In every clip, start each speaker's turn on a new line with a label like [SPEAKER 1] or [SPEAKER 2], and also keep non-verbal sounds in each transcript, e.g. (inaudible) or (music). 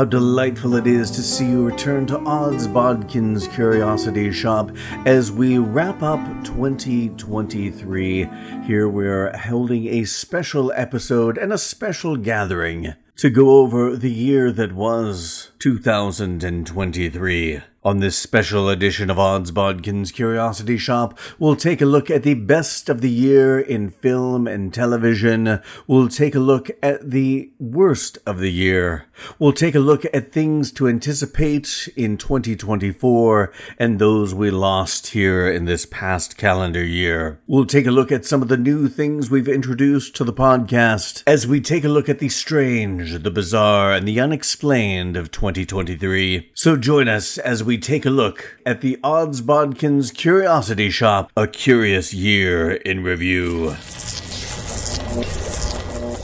[SPEAKER 1] How delightful it is to see you return to Odds Bodkin's Curiosity Shoppe as we wrap up 2023. Here we're holding a special episode and a special gathering to go over the year that was 2023. On this special edition of Odds Bodkin's Curiosity Shoppe, we'll take a look at the best of the year in film and television. We'll take a look at the worst of the year. We'll take a look at things to anticipate in 2024 and those we lost here in this past calendar year. We'll take a look at some of the new things we've introduced to the podcast as we take a look at the strange, the bizarre, and the unexplained of 2023. So join us as we take a look at the Odds Bodkins Curiosity Shoppe, a curious year in review.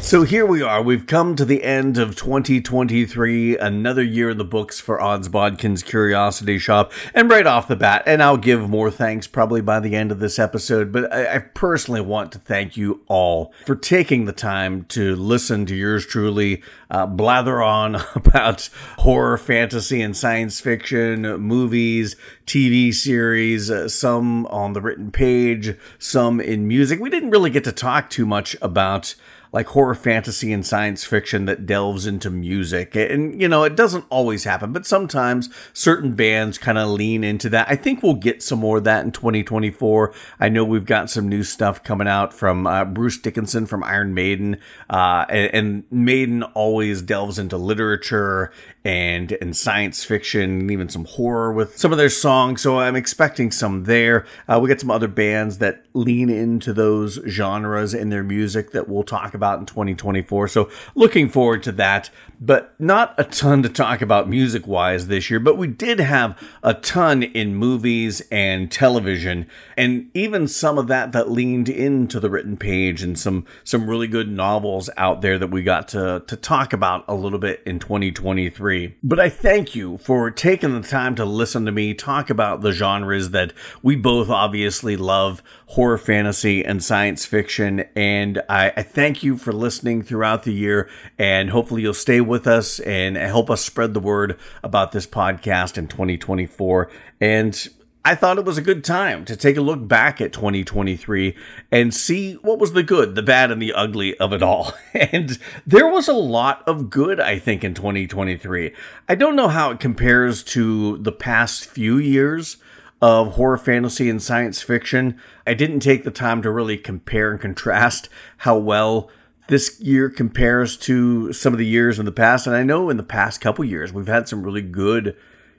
[SPEAKER 1] So here we are. We've come to the end of 2023, another year in the books for Odds Bodkin's Curiosity Shoppe. And right off the bat, and I'll give more thanks probably by the end of this episode, but I, I personally want to thank you all for taking the time to listen to yours truly uh, blather on (laughs) about horror, fantasy, and science fiction movies, TV series, uh, some on the written page, some in music. We didn't really get to talk too much about like horror fantasy and science fiction that delves into music. And, you know, it doesn't always happen, but sometimes certain bands kind of lean into that. I think we'll get some more of that in 2024. I know we've got some new stuff coming out from uh, Bruce Dickinson from Iron Maiden. Uh, and, and Maiden always delves into literature and and science fiction and even some horror with some of their songs. So I'm expecting some there. Uh, we got some other bands that lean into those genres in their music that we'll talk about in 2024. So looking forward to that. But not a ton to talk about music wise this year, but we did have a ton in movies and television, and even some of that that leaned into the written page and some some really good novels out there that we got to to talk about a little bit in 2023. But I thank you for taking the time to listen to me talk about the genres that we both obviously love horror fantasy and science fiction. And I, I thank you for listening throughout the year. And hopefully you'll stay with us and help us spread the word about this podcast in 2024. And I thought it was a good time to take a look back at 2023 and see what was the good, the bad, and the ugly of it all. (laughs) And there was a lot of good, I think, in 2023. I don't know how it compares to the past few years of horror fantasy and science fiction. I didn't take the time to really compare and contrast how well this year compares to some of the years in the past. And I know in the past couple years, we've had some really good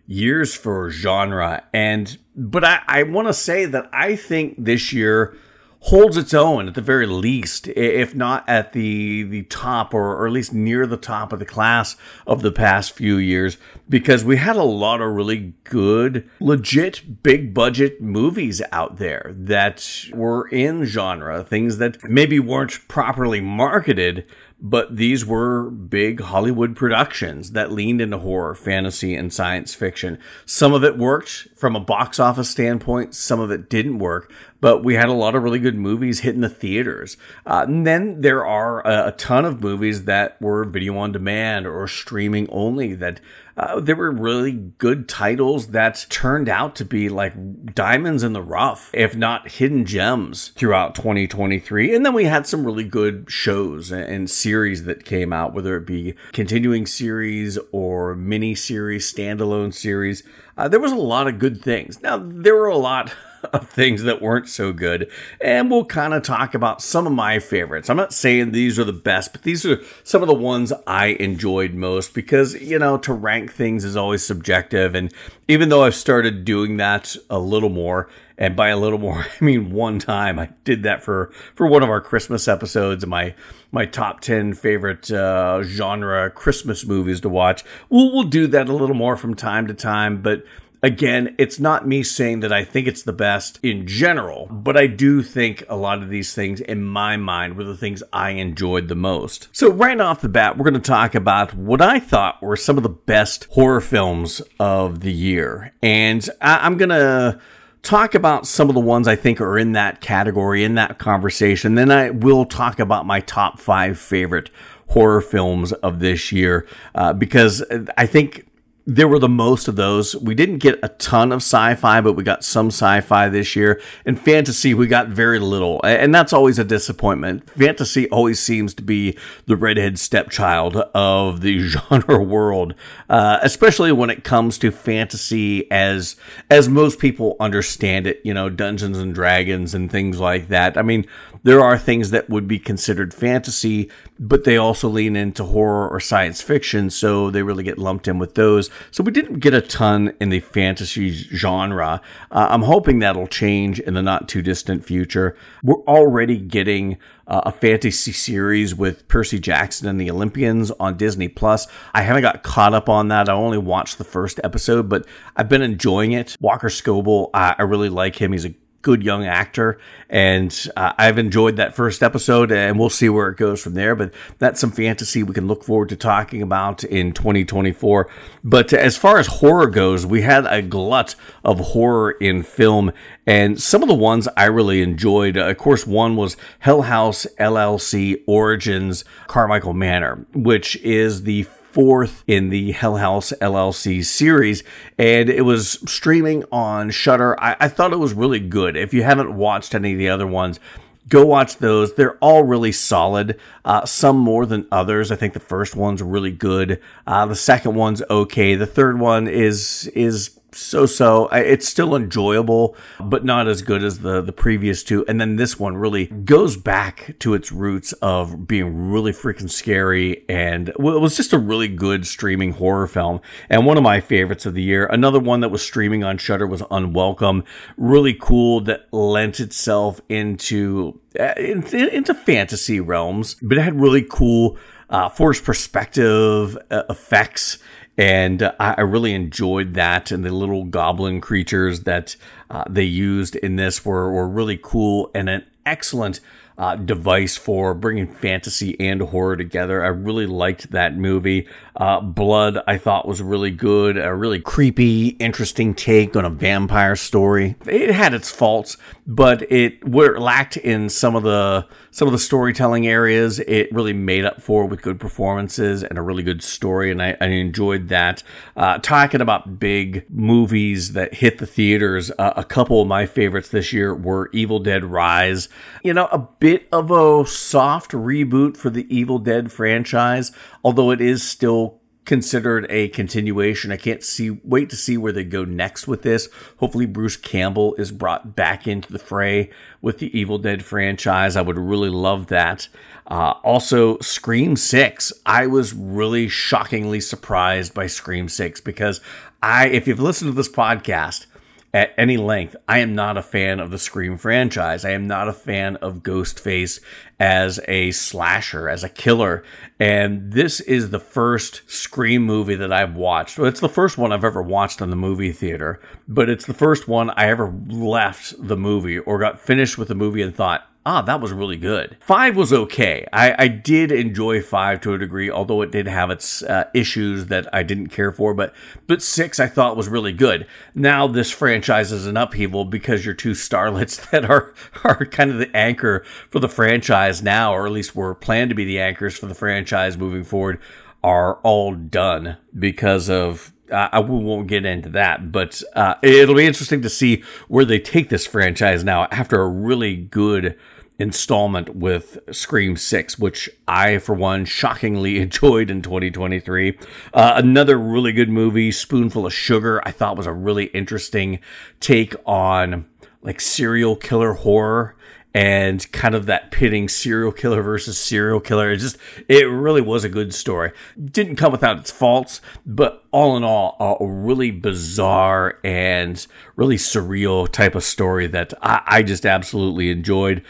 [SPEAKER 1] years for genre. And, but I, I want to say that I think this year holds its own at the very least, if not at the the top or, or at least near the top of the class of the past few years, because we had a lot of really good, legit, big budget movies out there that were in genre, things that maybe weren't properly marketed but these were big Hollywood productions that leaned into horror, fantasy, and science fiction. Some of it worked from a box office standpoint, some of it didn't work, but we had a lot of really good movies hitting the theaters. Uh, and then there are a, a, ton of movies that were video on demand or streaming only that uh, there were really good titles that turned out to be like diamonds in the rough, if not hidden gems throughout 2023. And then we had some really good shows and series that came out, whether it be continuing series or mini series, standalone series. Uh, there was a lot of good things. Now, there were a lot (laughs) of things that weren't so good. And we'll kind of talk about some of my favorites. I'm not saying these are the best, but these are some of the ones I enjoyed most because, you know, to rank things is always subjective. And even though I've started doing that a little more, and by a little more, (laughs) I mean one time I did that for for one of our Christmas episodes, my my top ten favorite uh, genre Christmas movies to watch. We'll we'll do that a little more from time to time, but Again, it's not me saying that I think it's the best in general, but I do think a lot of these things, in my mind, were the things I enjoyed the most. So, right off the bat, we're going to talk about what I thought were some of the best horror films of the year. And I'm going to talk about some of the ones I think are in that category, in that conversation. Then I will talk about my top five favorite horror films of this year uh, because I think there were the most of those. We didn't get a ton of sci-fi, but we got some sci-fi this year. And fantasy, we got very little, and that's always a disappointment. Fantasy always seems to be the redhead stepchild of the (laughs) genre world, uh, especially when it comes to fantasy as as most people understand it. You know, Dungeons and Dragons and things like that. I mean, there are things that would be considered fantasy, but they also lean into horror or science fiction, so they really get lumped in with those. So we didn't get a ton in the fantasy genre. Uh, I'm hoping that'll change in the not too distant future. We're already getting uh, a fantasy series with Percy Jackson and the Olympians on Disney Plus. I haven't got caught up on that. I only watched the first episode, but I've been enjoying it. Walker Scobell, I, I really like him. He's a good young actor, and uh, I've enjoyed that first episode, and we'll see where it goes from there. But that's some fantasy we can look forward to talking about in 2024. But as far as horror goes, we had a glut of horror in film, and some of the ones I really enjoyed. Uh, of course, one was Hell House LLC Origins Carmichael Manor, which is the fourth in the Hell House LLC series, and it was streaming on Shudder. I, I thought it was really good. If you haven't watched any of the other ones, go watch those. They're all really solid. Uh, some more than others. I think the first one's really good. Uh, the second one's okay. The third one is is so so. It's still enjoyable, but not as good as the the previous two. And then this one really goes back to its roots of being really freaking scary, and it was just a really good streaming horror film and one of my favorites of the year. Another one that was streaming on Shudder was Unwelcome, really cool that lent itself into uh, into fantasy realms, but it had really cool uh, forced perspective uh, effects and I really enjoyed that. And the little goblin creatures that uh, they used in this were, were really cool and an excellent uh, device for bringing fantasy and horror together. I really liked that movie. Uh, Blood, I thought was really good. A really creepy, interesting take on a vampire story. It had its faults, but it where it lacked in some of the some of the storytelling areas, it really made up for with good performances and a really good story, and I, I enjoyed that. Uh, talking about big movies that hit the theaters, uh, a couple of my favorites this year were Evil Dead Rise. You know, a bit of a soft reboot for the Evil Dead franchise, although it is still considered a continuation. I can't see wait to see where they go next with this. Hopefully Bruce Campbell is brought back into the fray with the Evil Dead franchise. I would really love that. Uh, also, Scream 6. I was really shockingly surprised by Scream 6 because I, if you've listened to this podcast, at any length. I am not a fan of the Scream franchise. I am not a fan of Ghostface as a slasher, as a killer. And this is the first Scream movie that I've watched. Well, it's the first one I've ever watched in the movie theater, but it's the first one I ever left the movie or got finished with the movie and thought, ah, that was really good. Five was okay. I, I did enjoy five to a degree, although it did have its uh, issues that I didn't care for. But but six I thought was really good. Now this franchise is an upheaval because your two starlets (laughs) that are are kind of the anchor for the franchise now, or at least were planned to be the anchors for the franchise moving forward, are all done because of I won't get into that, but uh, it'll be interesting to see where they take this franchise now after a really good installment with Scream 6, which I, for one, shockingly (laughs) enjoyed in 2023. Uh, another really good movie, Spoonful of Sugar, I thought was a really interesting take on like serial killer horror and kind of that pitting serial killer versus serial killer. It just, it really was a good story. Didn't come without its faults, but all in all, a really bizarre and really surreal type of story that I, I just absolutely enjoyed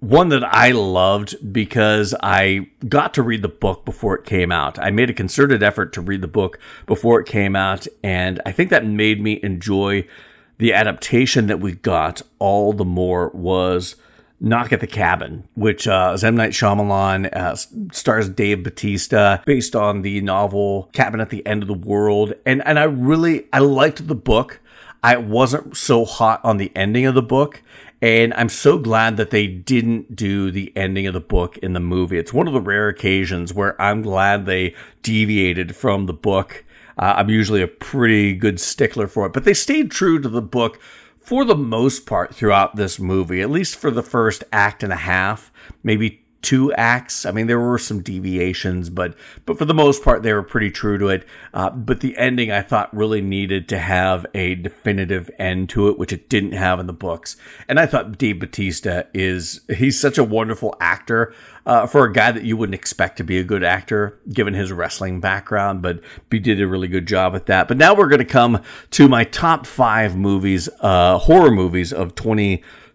[SPEAKER 1] one that I loved because I got to read the book before it came out. I made a concerted effort to read the book before it came out, and I think that made me enjoy the adaptation that we got all the more was Knock at the Cabin, which uh, is M. Night Shyamalan, uh, stars Dave Bautista, based on the novel Cabin at the End of the World. And, and I really, I liked the book. I wasn't so hot on the ending of the book. And I'm so glad that they didn't do the ending of the book in the movie. It's one of the rare occasions where I'm glad they deviated from the book. Uh, I'm usually a pretty good stickler for it, but they stayed true to the book for the most part throughout this movie, at least for the first act and a half, maybe two acts. I mean, there were some deviations, but but for the most part, they were pretty true to it. Uh, but the ending, I thought, really needed to have a definitive end to it, which it didn't have in the books. And I thought Dave Bautista is he's such a wonderful actor uh, for a guy that you wouldn't expect to be a good actor given his wrestling background, but he did a really good job at that. But now we're going to come to my top five movies, uh, horror movies of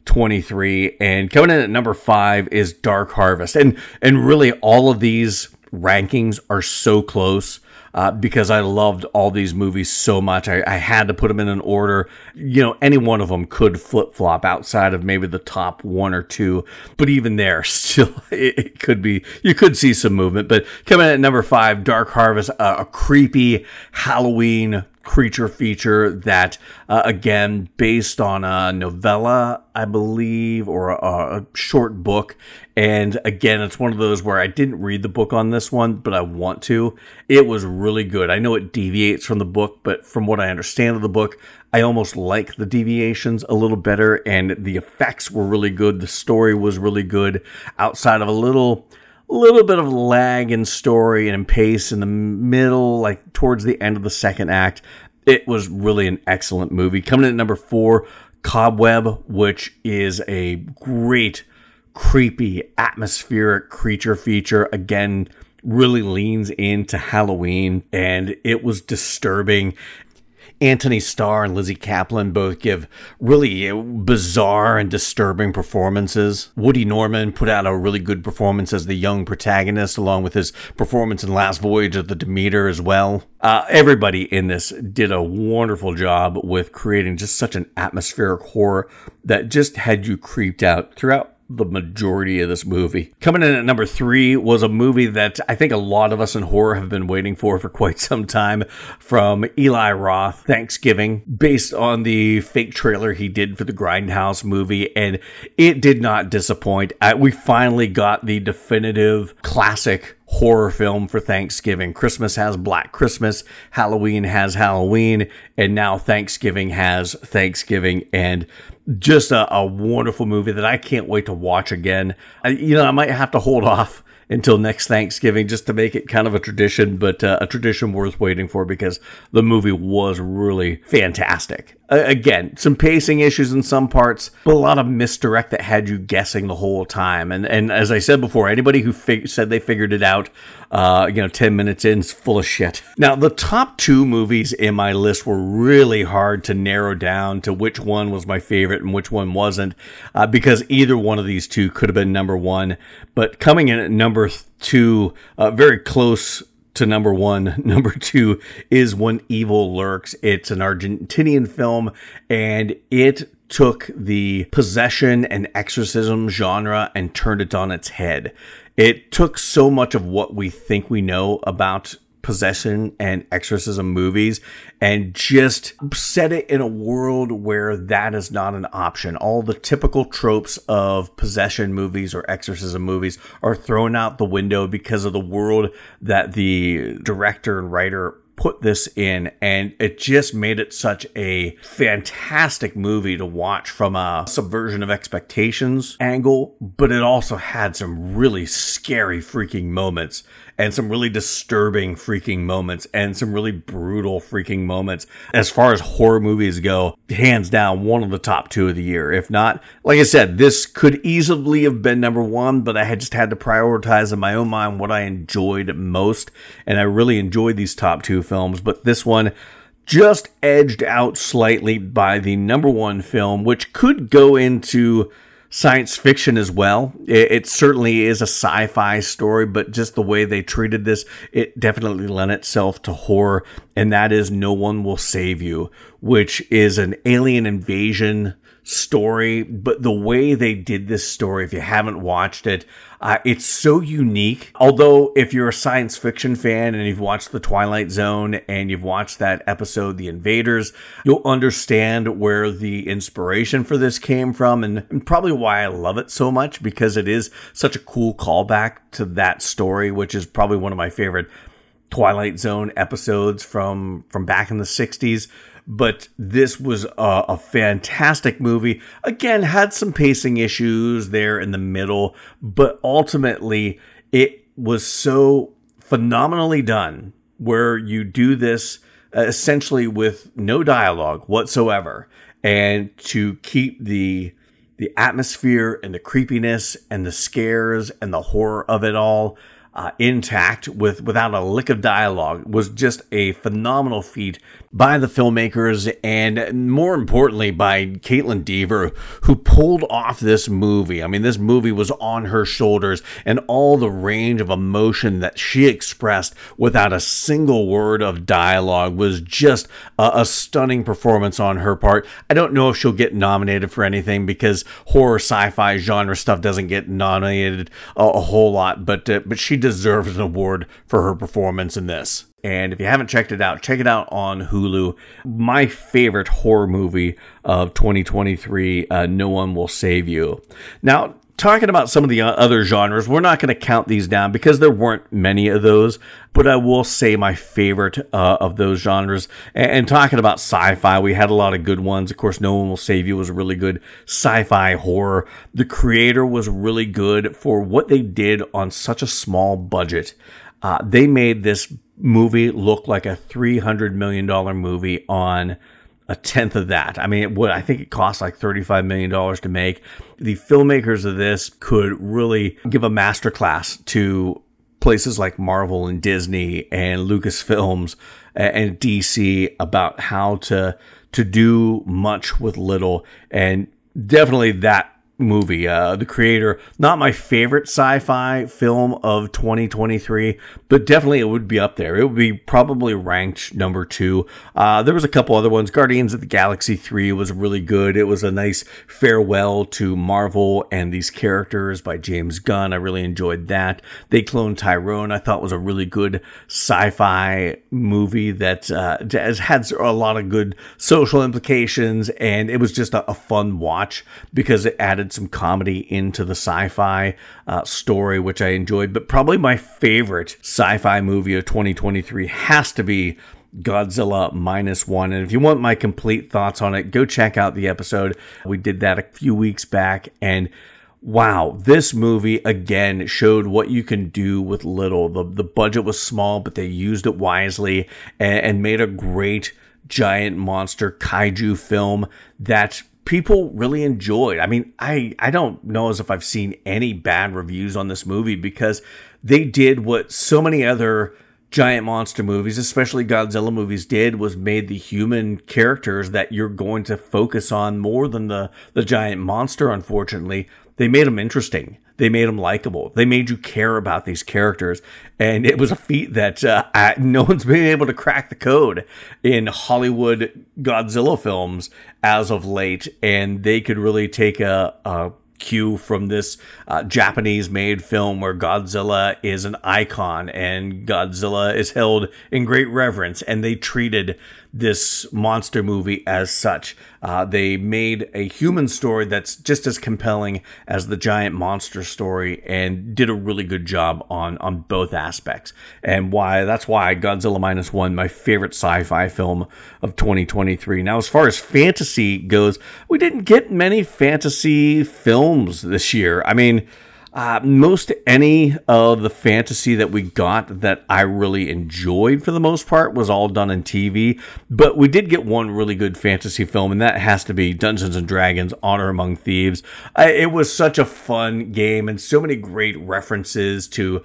[SPEAKER 1] 2023, and coming in at number five is Dark Harvest, and and really all of these rankings are so close uh, because I loved all these movies so much. I, I, had to put them in an order. You know, any one of them could flip flop outside of maybe the top one or two, but even there, (laughs) still, it, it could be, you could see some movement. But coming in at number five, Dark Harvest, uh, a creepy Halloween creature feature that, uh, again, based on a novella, I believe, or a, a, short book. And again, it's one of those where I didn't read the book on this one, but I want to. It was really good. I know it deviates from the book, but from what I understand of the book, I almost like the deviations a little better, and the effects were really good. The story was really good outside of a little little bit of lag in story and in pace in the middle, like towards the end of the second act. It was really an excellent movie. Coming in at number four, Cobweb, which is a great, creepy, atmospheric creature feature. Again, really leans into Halloween and it was disturbing. Antony Starr and Lizzy Caplan both give really bizarre and disturbing performances. Woody Norman put out a really good performance as the young protagonist, along with his performance in Last Voyage of the Demeter as well. Uh, everybody in this did a wonderful job with creating just such an atmospheric horror that just had you creeped out throughout the majority of this movie. Coming in at number three was a movie that I think a lot of us in horror have been waiting for for quite (laughs) some time from Eli Roth, Thanksgiving, based on the fake trailer he did for the Grindhouse movie. And it did not disappoint. Uh, we finally got the definitive classic horror film for Thanksgiving. Christmas has Black Christmas, Halloween has Halloween, and now Thanksgiving has Thanksgiving. And just a, a, wonderful movie that I can't wait to watch again. I, you know, I might have to hold off until next Thanksgiving just to make it kind of a tradition, but uh, a tradition worth waiting for because the movie was really fantastic. Again, some pacing issues in some parts, but a lot of misdirect that had you guessing the whole time. And and as I said before, anybody who fig- said they figured it out, uh, you know, ten minutes in is full of shit. (laughs) Now, the top two movies in my list were really hard to narrow down to which one was my favorite and which one wasn't, uh, because either one of these two could have been number one. But coming in at number two, uh, very close to number one. (laughs) Number two is When Evil Lurks. It's an Argentinian film and it took the possession and exorcism genre and turned it on its head. It took so much of what we think we know about possession and exorcism movies and just set it in a world where that is not an option. All the typical tropes of possession movies or exorcism movies are thrown out the window because of the world that the director and writer put this in and it just made it such a fantastic movie to watch from a subversion of expectations angle but it also had some really scary freaking moments and some really disturbing freaking moments and some really brutal freaking moments. As far as horror movies go, hands down, one of the top two of the year. If not, like I said, this could easily have been number one, but I had just had to prioritize in my own mind what I enjoyed most. And I really enjoyed these top two films, but this one, just edged out slightly by the number one film, which could go into science fiction as well. It, it, certainly is a sci-fi story, but just the way they treated this, it definitely lent itself to horror. And that is No One Will Save You, which is an alien invasion story, but the way they did this story, if you haven't watched it, uh, it's so unique. Although, if you're a science fiction fan and you've watched The Twilight Zone and you've watched that episode, The Invaders, you'll understand where the inspiration for this came from and, and probably why I love it so much because it is such a cool callback to that story, which is probably one of my favorite Twilight Zone episodes from from back in the 60s but this was a, a, fantastic movie. Again, had some pacing issues there in the middle, but ultimately it was so phenomenally done where you do this uh, essentially with no dialogue whatsoever and to keep the the atmosphere and the creepiness and the scares and the horror of it all uh, intact with without a lick of dialogue was just a phenomenal feat by the filmmakers and more importantly by Kaitlyn Dever who pulled off this movie. I mean this movie was on her shoulders and all the range of emotion that she expressed without a single word of dialogue was just a, a stunning performance on her part. I don't know if she'll get nominated for anything because horror sci-fi genre stuff doesn't get nominated a, a whole lot but uh, but she deserves an award for her performance in this. And if you haven't checked it out, check it out on Hulu. My favorite horror movie of 2023, uh, No One Will Save You. Now, talking about some of the other genres, we're not going to count these down because there weren't many of those, but I will say my favorite uh, of those genres. And, and, talking about sci fi, we had a lot of good ones. Of course, No One Will Save You was a really good sci fi horror. The creator was really good for what they did on such a small budget. Uh, they made this movie look like a $300 million movie on a tenth of that. I mean, what I think it cost like $35 million to make. The filmmakers of this could really give a masterclass to places like Marvel and Disney and Lucasfilms and DC about how to to do much with little and definitely that movie. Uh, the creator, not my favorite sci-fi film of 2023, but definitely it would be up there. It would be probably ranked number two. Uh, there was a couple other ones. Guardians of the Galaxy 3 was really good. It was a nice farewell to Marvel and these characters by James Gunn. I really enjoyed that. They Cloned Tyrone, I thought was a really good sci-fi movie that uh, has had a lot of good social implications, and it was just a, a fun watch because it added some comedy into the sci-fi uh, story, which I enjoyed. But probably my favorite sci-fi movie of 2023 has to be Godzilla minus one. And if you want my complete thoughts on it, go check out the episode. We did that a few weeks back and wow, this movie again showed what you can do with little. The the budget was small, but they used it wisely and, and made a great giant monster kaiju film that people really enjoyed. I mean, I I don't know as if I've seen any bad reviews on this movie because they did what so many other giant monster movies, especially Godzilla movies did was made the human characters that you're going to focus on more than the the giant monster unfortunately. They made them interesting. They made them likable. They made you care about these characters. And it was a feat that uh, I, (laughs) no one's been able to crack the code in Hollywood Godzilla films as of late. And they could really take a, a cue from this uh, Japanese made film where Godzilla is an icon and Godzilla is held in great reverence. And they treated this monster movie as such. Uh, they made a human story that's just as compelling as the giant monster story and did a really good job on, on both aspects. And why that's why Godzilla Minus One, my favorite sci fi film of 2023. Now, as far as fantasy goes, we didn't get many fantasy films this year. I mean, uh, most any of the fantasy that we got that I really enjoyed for the most part was all done in TV, but we did get one really good fantasy film, and that has to be Dungeons and Dragons: Honor Among Thieves. it was such a fun game, and so many great references to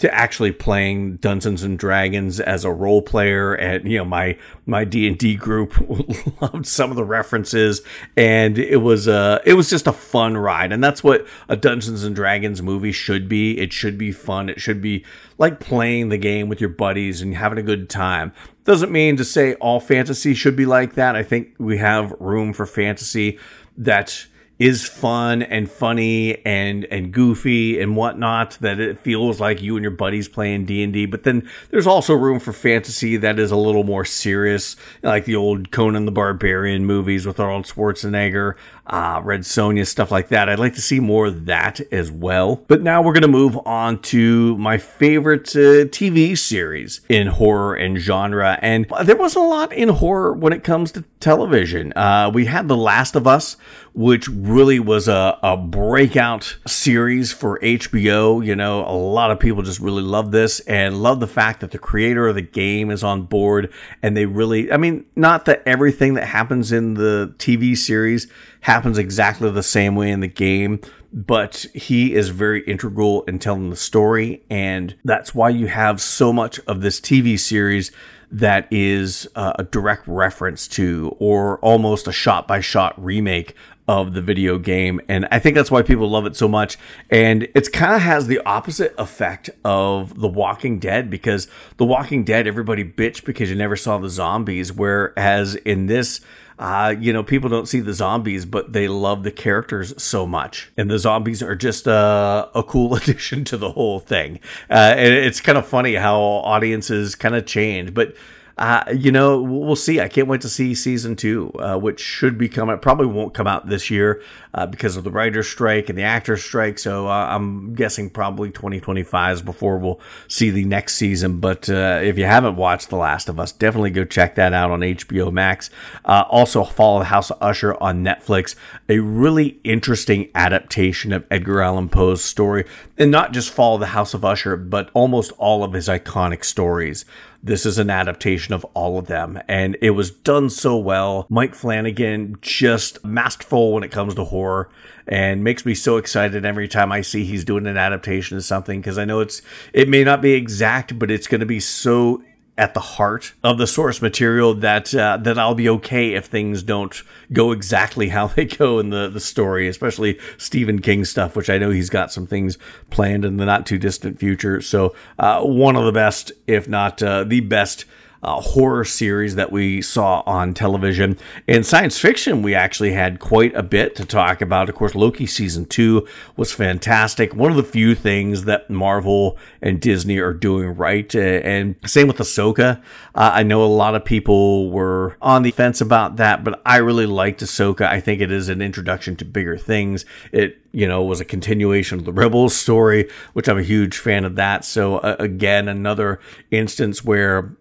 [SPEAKER 1] to actually playing Dungeons and Dragons as a role player, and you know my my D and D group (laughs) loved some of the references, and it was uh it was just a fun ride, and that's what a Dungeons and Dragons movie should be. It should be fun. It should be like playing the game with your buddies and having a good time. Doesn't mean to say all fantasy should be like that. I think we have room for fantasy that is fun and funny and and goofy and whatnot that it feels like you and your buddies playing d&d but then there's also room for fantasy that is a little more serious like the old conan the barbarian movies with arnold schwarzenegger uh, red sonja stuff like that i'd like to see more of that as well but now we're going to move on to my favorite uh, tv series in horror and genre and there was a lot in horror when it comes to television uh, we had the last of us which really was a, a breakout series for HBO. You know, a lot of people just really love this and love the fact that the creator of the game is on board. And they really, I mean, not that everything that happens in the TV series happens exactly the same way in the game, but he is very integral in telling the story. And that's why you have so much of this TV series that is uh, a direct reference to or almost a shot by shot remake of the video game. And I think that's why people love it so much. And it's kind of has the opposite effect of The Walking Dead because The Walking Dead, everybody bitched because you never saw the zombies. Whereas in this, uh, you know, people don't see the zombies, but they love the characters so much. And the zombies are just uh, a cool (laughs) addition to the whole thing. Uh, and it's kind of funny how audiences kind of change. But uh, you know, we'll see. I can't wait to see season two, uh, which should be coming. Probably won't come out this year uh, because of the writer's strike and the actor's strike. So uh, I'm guessing probably 2025 is before we'll see the next season. But uh, if you haven't watched The Last of Us, definitely go check that out on HBO Max. Also, Fall of the House of Usher on Netflix. A really interesting adaptation of Edgar Allan Poe's story, and not just Fall of the House of Usher, but almost all of his iconic stories. This is an adaptation of all of them, and it was done so well. Mike Flanagan just masterful when it comes to horror and makes me so excited every time I see he's doing an adaptation of something because I know it's it may not be exact, but it's going to be so at the heart of the source material that uh, that I'll be okay if things don't go exactly how they go in the the story, especially Stephen King stuff, which I know he's got some things planned in the not too distant future. So uh, one of the best, if not uh, the best uh, horror series that we saw on television. In science fiction, we actually had quite a bit to talk about. Of course, Loki season two was fantastic. One of the few things that Marvel and Disney are doing right. Uh, and same with Ahsoka. Uh, I know a lot of people were on the fence about that, but I really liked Ahsoka. I think it is an introduction to bigger things. It you know, was a continuation of the Rebels story, which I'm a huge fan of that. So uh, again, another instance where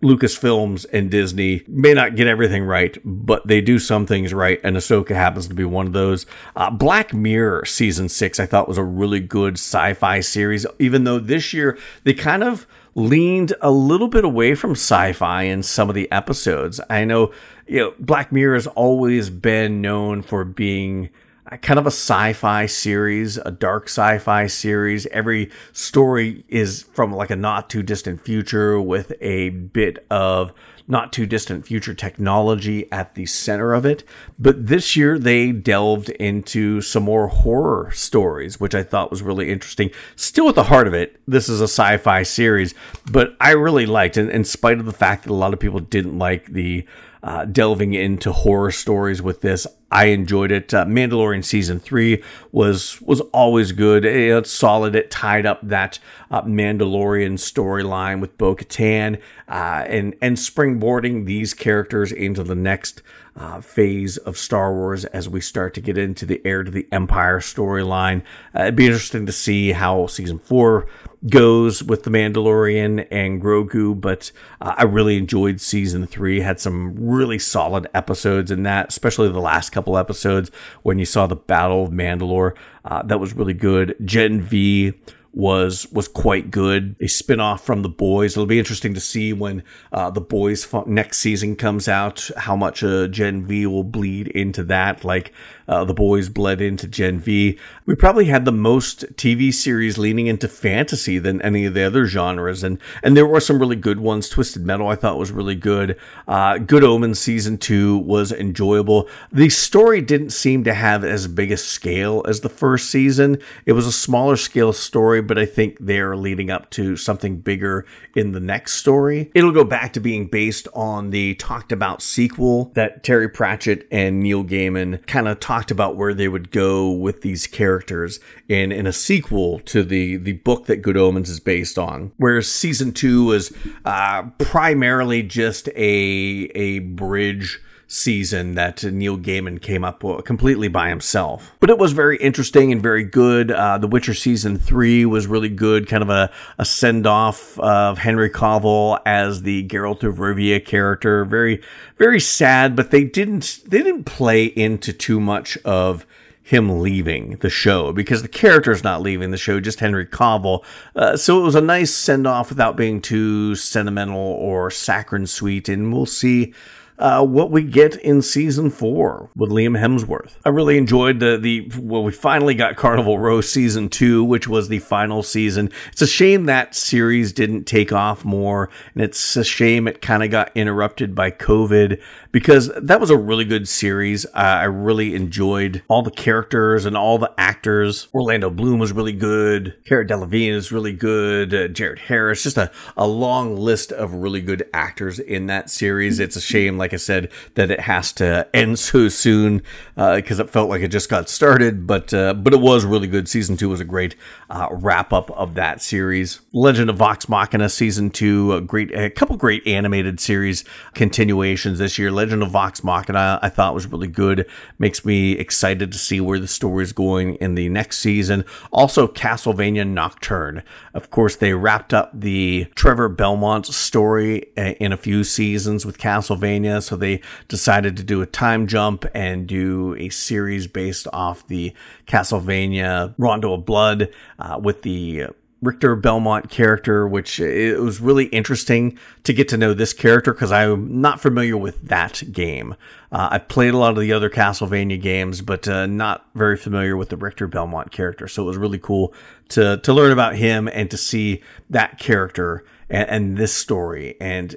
[SPEAKER 1] Lucasfilms and Disney may not get everything right, but they do some things right, and Ahsoka happens to be one of those. Uh, Black Mirror season six, I thought was a really good sci-fi series, even though this year they kind of leaned a little bit away from sci-fi in some of the episodes. I know, you know, Black Mirror has always been known for being kind of a sci-fi series, a dark sci-fi series. Every story is from like a not too distant future with a bit of not too distant future technology at the center of it. But this year they delved into some more horror stories, which I thought was really interesting. Still at the heart of it, this is a sci fi series, but I really liked it, in spite of the fact that a lot of people didn't like the uh, delving into horror stories with this. I enjoyed it. Uh, Mandalorian season three was was always good. It's solid. It tied up that uh, Mandalorian storyline with Bo Katan uh, and and springboarding these characters into the next uh, phase of Star Wars as we start to get into the heir to the Empire storyline. Uh, it'd be interesting to see how season four goes with the Mandalorian and Grogu, but uh, I really enjoyed season three. Had some really solid episodes in that, especially the last couple episodes when you saw the Battle of Mandalore. Uh, that was really good. Gen V was was quite good. A spinoff from The Boys. It'll be interesting to see when uh, The Boys next season comes out how much uh, Gen V will bleed into that. Like uh, The Boys bled into Gen V. We probably had the most TV series leaning into fantasy than any of the other genres, and and there were some really good ones. Twisted Metal I thought was really good. Uh, good Omens season two was enjoyable. The story didn't seem to have as big a scale as the first season. It was a smaller scale story, but I think they're leading up to something bigger in the next story. It'll go back to being based on the talked about sequel that Terry Pratchett and Neil Gaiman kind of talked about where they would go with these characters in, in a sequel to the, the book that Good Omens is based on. Whereas season two was uh, primarily just a, a bridge season that Neil Gaiman came up completely by himself. But it was very interesting and very good. Uh, the Witcher season three was really good, kind of a, a send off of Henry Cavill as the Geralt of Rivia character. Very, very sad, but they didn't they didn't play into too much of him leaving the show because the character's not leaving the show, just Henry Cavill. Uh, so it was a nice send off without being too sentimental or saccharine sweet, and we'll see uh, what we get in season four with Liam Hemsworth. I really enjoyed the the well, we finally got Carnival Row season two, which was the final season. It's a shame that series didn't take off more, and it's a shame it kind of got interrupted by COVID because that was a really good series. Uh, I really enjoyed all the characters and all the actors. Orlando Bloom was really good. Cara Delevingne is really good. Uh, Jared Harris, just a, a long list of really good actors in that series. It's a shame, like I said, that it has to end so soon because uh, it felt like it just got started. But uh, but it was really good. Season two was a great uh, wrap up of that series. Legend of Vox Machina season two, a great, a couple great animated series continuations this year. Legend of Vox Machina I thought was really good. Makes me excited to see where the story is going in the next season. Also, Castlevania Nocturne. Of course, they wrapped up the Trevor Belmont story uh, in a few seasons with Castlevania, so they decided to do a time jump and do a series based off the Castlevania Rondo of Blood uh, with the Richter Belmont character, which it was really interesting to get to know this character because I'm not familiar with that game. Uh, I've played a lot of the other Castlevania games, but uh, not very familiar with the Richter Belmont character. So it was really cool to to learn about him and to see that character and, and this story. And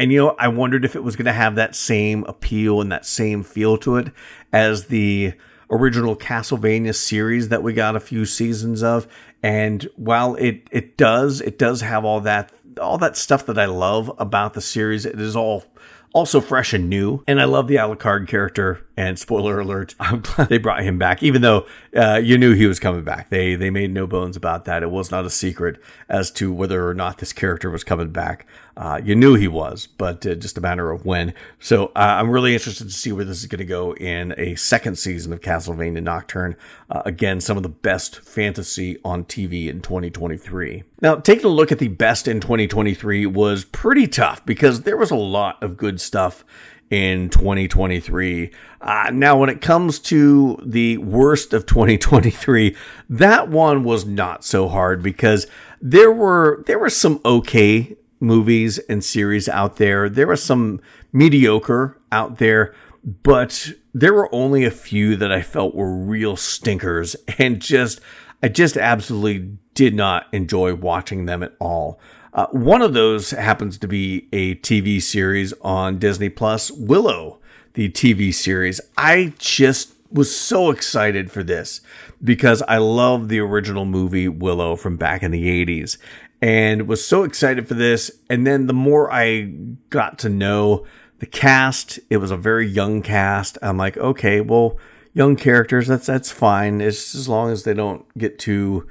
[SPEAKER 1] and you know, I wondered if it was going to have that same appeal and that same feel to it as the original Castlevania series that we got a few seasons of. And while it it does, it does have all that all that stuff that I love about the series. It is all also fresh and new. And I love the Alucard character. And spoiler alert, (laughs) I'm glad they brought him back, even though uh, you knew he was coming back. They they made no bones about that. It was not a secret as to whether or not this character was coming back. Uh, you knew he was, but uh, just a matter of when. So uh, I'm really interested to see where this is going to go in a second season of Castlevania Nocturne. Uh, again, some of the best fantasy on TV in 2023. Now, taking a look at the best in 2023 was pretty tough because there was a lot of good stuff in 2023. Uh, now, when it comes to the worst of 2023, that one was not so hard because there were there were some okay movies and series out there. There were some mediocre out there, but there were only a few that I felt were real stinkers (laughs) and just I just absolutely did not enjoy watching them at all. Uh, one of those happens to be a TV series on Disney Plus, Willow, the TV series. I just was so excited for this because I love the original movie Willow from back in the 80s and was so excited for this. And then the more I got to know the cast, it was a very young cast. I'm like, okay, well, young characters, that's that's fine. It's as long as they don't get too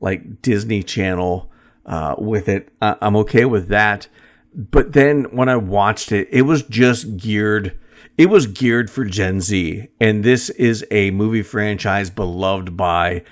[SPEAKER 1] like Disney Channel uh, with it. I- I'm okay with that. But then when I watched it, it was just geared. It was geared for Gen Z, and this is a movie franchise beloved by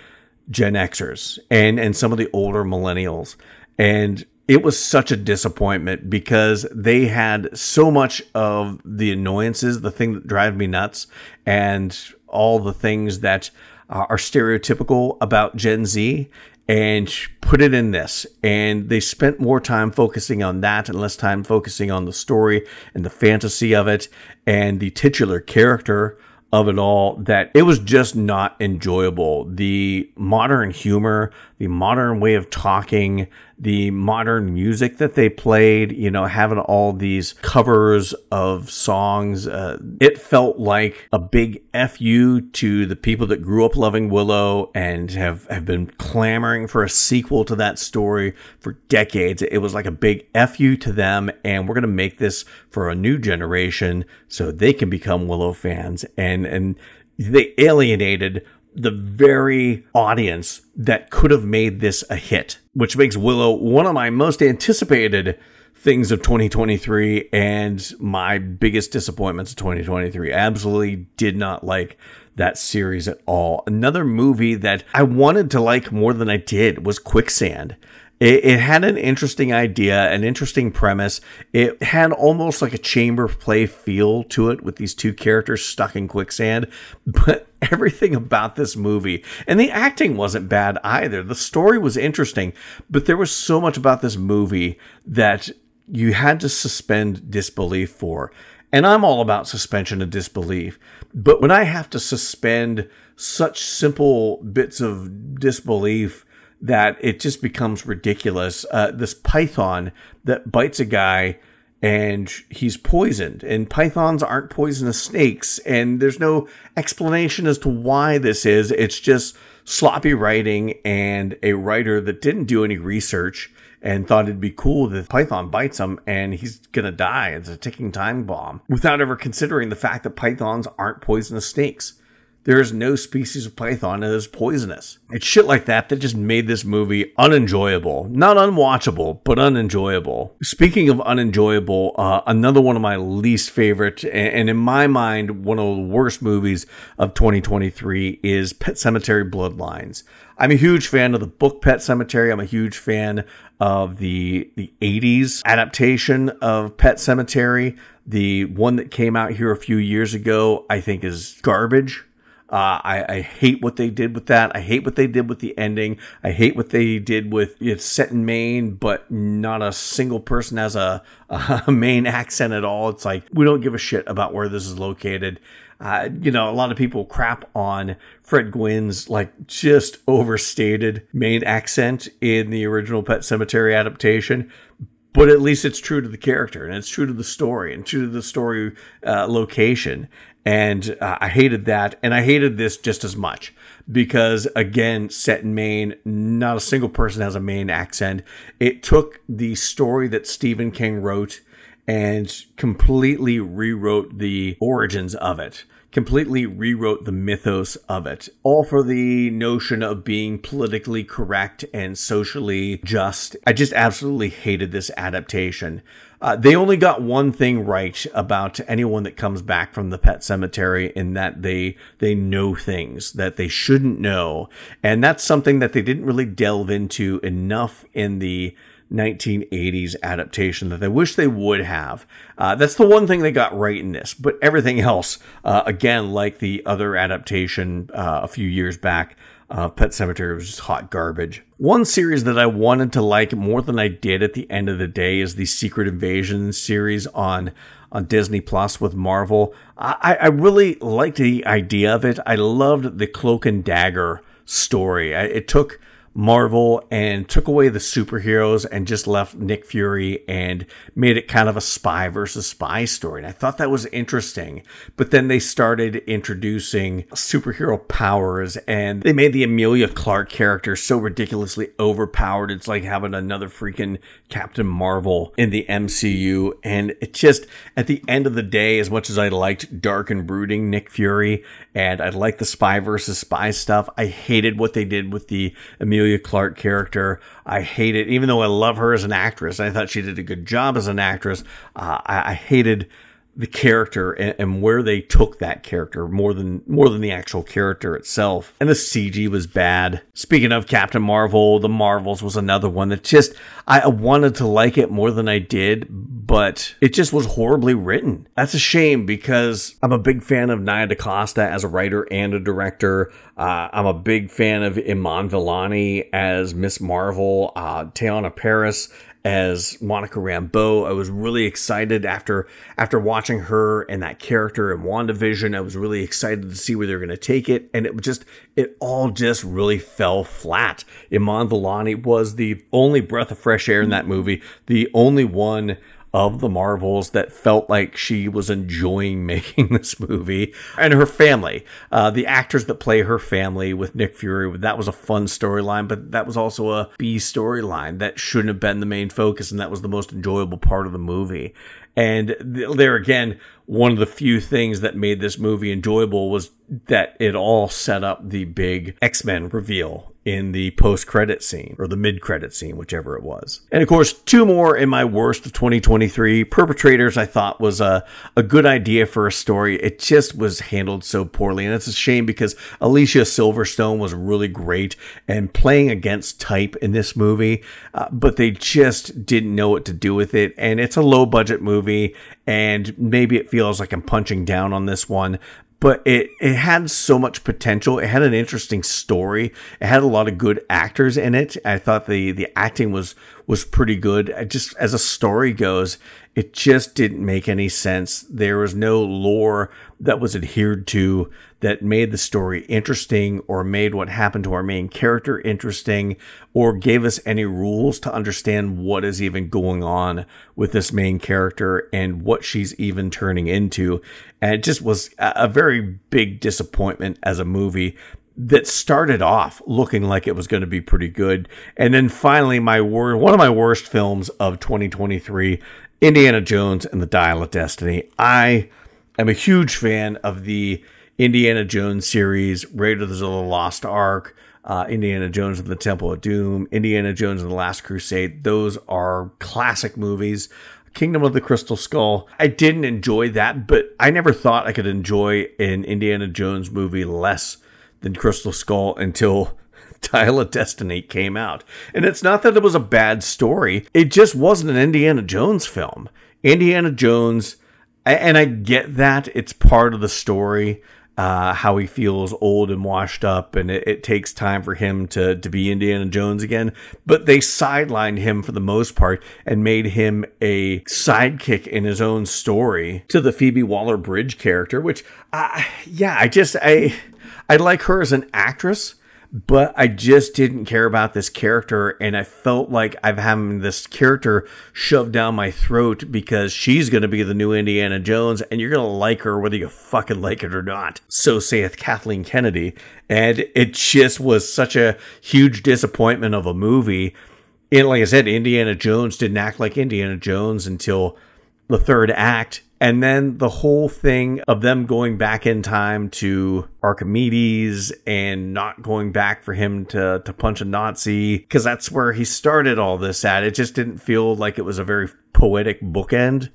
[SPEAKER 1] Gen Xers and and some of the older millennials. And it was such a disappointment because they had so much of the annoyances, the thing that drive me nuts, and all the things that are stereotypical about Gen Z. and put it in this. And they spent more time focusing on that and less time focusing on the story and the fantasy of it and the titular character of it all that it was just not enjoyable. The modern humor, the modern way of talking, the modern music that they played, you know, having all these covers of songs, uh, it felt like a big FU to the people that grew up loving Willow and have, have been clamoring for a sequel to that story for decades. It was like a big FU to them, and we're going to make this for a new generation so they can become Willow fans. And, and they alienated the very audience that could have made this a hit, which makes Willow one of my most anticipated things of 2023 and my biggest disappointments of 2023. Absolutely did not like that series at all. Another movie that I wanted to like more than I did was Quicksand. It, it, had an interesting idea, an interesting premise. It had almost like a chamber play feel to it with these two characters stuck in quicksand. (laughs) But everything about this movie, and the acting wasn't bad either. The story was interesting, but there was so much about this movie that you had to suspend disbelief for. And I'm all about suspension of disbelief. But when I have to suspend such simple bits of disbelief, that it just becomes ridiculous. Uh, this python that bites a guy and he's poisoned, and pythons aren't poisonous snakes, and there's no explanation as to why this is. It's just sloppy writing and a writer that didn't do any research and thought it'd be cool that python bites him and he's gonna die. It's a ticking time bomb without ever considering the fact that pythons aren't poisonous snakes. There is no species of python that is poisonous. It's shit like that that just made this movie unenjoyable. Not unwatchable, but unenjoyable. Speaking of unenjoyable, uh, another one of my least favorite, and in my mind, one of the worst movies of 2023 is Pet Sematary Bloodlines. I'm a huge fan of the book Pet Sematary. I'm a huge fan of the the 80s adaptation of Pet Sematary. The one that came out here a few years ago, I think, is garbage. Uh, I, I, hate what they did with that. I hate what they did with the ending. I hate what they did with it's set in Maine, but not a single person has a, (laughs) a Maine accent at all. It's like we don't give a shit about where this is located. Uh, you know, a lot of people crap on Fred Gwynne's like just overstated Maine accent in the original Pet Sematary adaptation but at least it's true to the character and it's true to the story and true to the story uh, location and uh, I hated that, and I hated this just as much because, again, set in Maine, not a single person has a Maine accent. It took the story that Stephen King wrote and completely rewrote the origins of it completely rewrote the mythos of it, all for the notion of being politically correct and socially just. I just absolutely hated this adaptation. Uh, they only got one thing right about anyone that comes back from the pet cemetery in that they they know things that they shouldn't know, and that's something that they didn't really delve into enough in the 1980s adaptation that I wish they would have. Uh, that's the one thing they got right in this, but everything else, uh, again, like the other adaptation uh, a few years back, uh, Pet Sematary was just hot garbage. One series that I wanted to like more than I did at the end of the day is the Secret Invasion series on on Disney Plus with Marvel. I, I really liked the idea of it. I loved the Cloak and Dagger story. It took Marvel and took away the superheroes and just left Nick Fury and made it kind of a spy versus spy story. And I thought that was interesting. But then they started introducing superhero powers and they made the Emilia Clarke character so ridiculously overpowered. It's like having another freaking Captain Marvel in the MCU. And it just, at the end of the day, as much as I liked dark and brooding Nick Fury and I liked the spy versus spy stuff, I hated what they did with the Emilia Emilia Clarke character. I hate it, even though I love her as an actress, I thought she did a good job as an actress. Uh, I, I hated the character and, and, where they took that character more than more than the actual character itself. And the CG was bad. Speaking of Captain Marvel, the Marvels was another one that just I wanted to like it more than I did, but it just was horribly written. That's a shame because I'm a big fan of Nia DaCosta as a writer and a director. Uh, I'm a big fan of Iman Vellani as Miss Marvel, uh, Teyonah Parris as Monica Rambeau. I was really excited after after watching her and that character in WandaVision. I was really excited to see where they're going to take it, and it just it all just really fell flat. Iman Vellani was the only breath of fresh air in that movie, the only one of the Marvels that felt like she was enjoying (laughs) making this movie and her family. Uh, the actors that play her family with Nick Fury, that was a fun storyline, but that was also a B storyline that shouldn't have been the main focus, and that was the most enjoyable part of the movie. And there again, one of the few things that made this movie enjoyable was that it all set up the big X Men reveal in the post credit scene or the mid credit scene, whichever it was. And of course, two more in my worst of 2023. Perpetrators, I thought was a, a good idea for a story. It just was handled so poorly. And it's a shame because Alicia Silverstone was really great and playing against type in this movie, uh, but they just didn't know what to do with it. And it's a low budget movie and maybe it feels like I'm punching down on this one, but it, it had so much potential. It had an interesting story. It had a lot of good actors in it. I thought the, the acting was, was pretty good. I just as a story goes, it just didn't make any sense. There was no lore that was adhered to that made the story interesting or made what happened to our main character interesting or gave us any rules to understand what is even going on with this main character and what she's even turning into. And it just was a very big disappointment as a movie that started off looking like it was going to be pretty good. And then finally, my wor- one of my worst films of 2023, Indiana Jones and the Dial of Destiny. I am a huge fan of the Indiana Jones series, Raiders of the Lost Ark, uh, Indiana Jones and the Temple of Doom, Indiana Jones and the Last Crusade. Those are classic movies. Kingdom of the Crystal Skull. I didn't enjoy that, but I never thought I could enjoy an Indiana Jones movie less than Crystal Skull until Dial of Destiny came out. And it's not that it was a bad story, it just wasn't an Indiana Jones film. Indiana Jones, and I get that it's part of the story, uh, how he feels old and washed up, and it, it, takes time for him to, to be Indiana Jones again. But they sidelined him for the most part and made him a sidekick in his own story to the Phoebe Waller Bridge character, which, uh, yeah, I just, I, I like her as an actress but I just didn't care about this character. And I felt like I've having this character shoved down my throat because she's going to be the new Indiana Jones and you're going to like her whether you fucking like it or not. So saith Kathleen Kennedy. And it just was such a huge disappointment of a movie. And like I said, Indiana Jones didn't act like Indiana Jones until the third act and then the whole thing of them going back in time to Archimedes and not going back for him to, to punch a Nazi, because that's where he started all this at. It just didn't feel like it was a very poetic bookend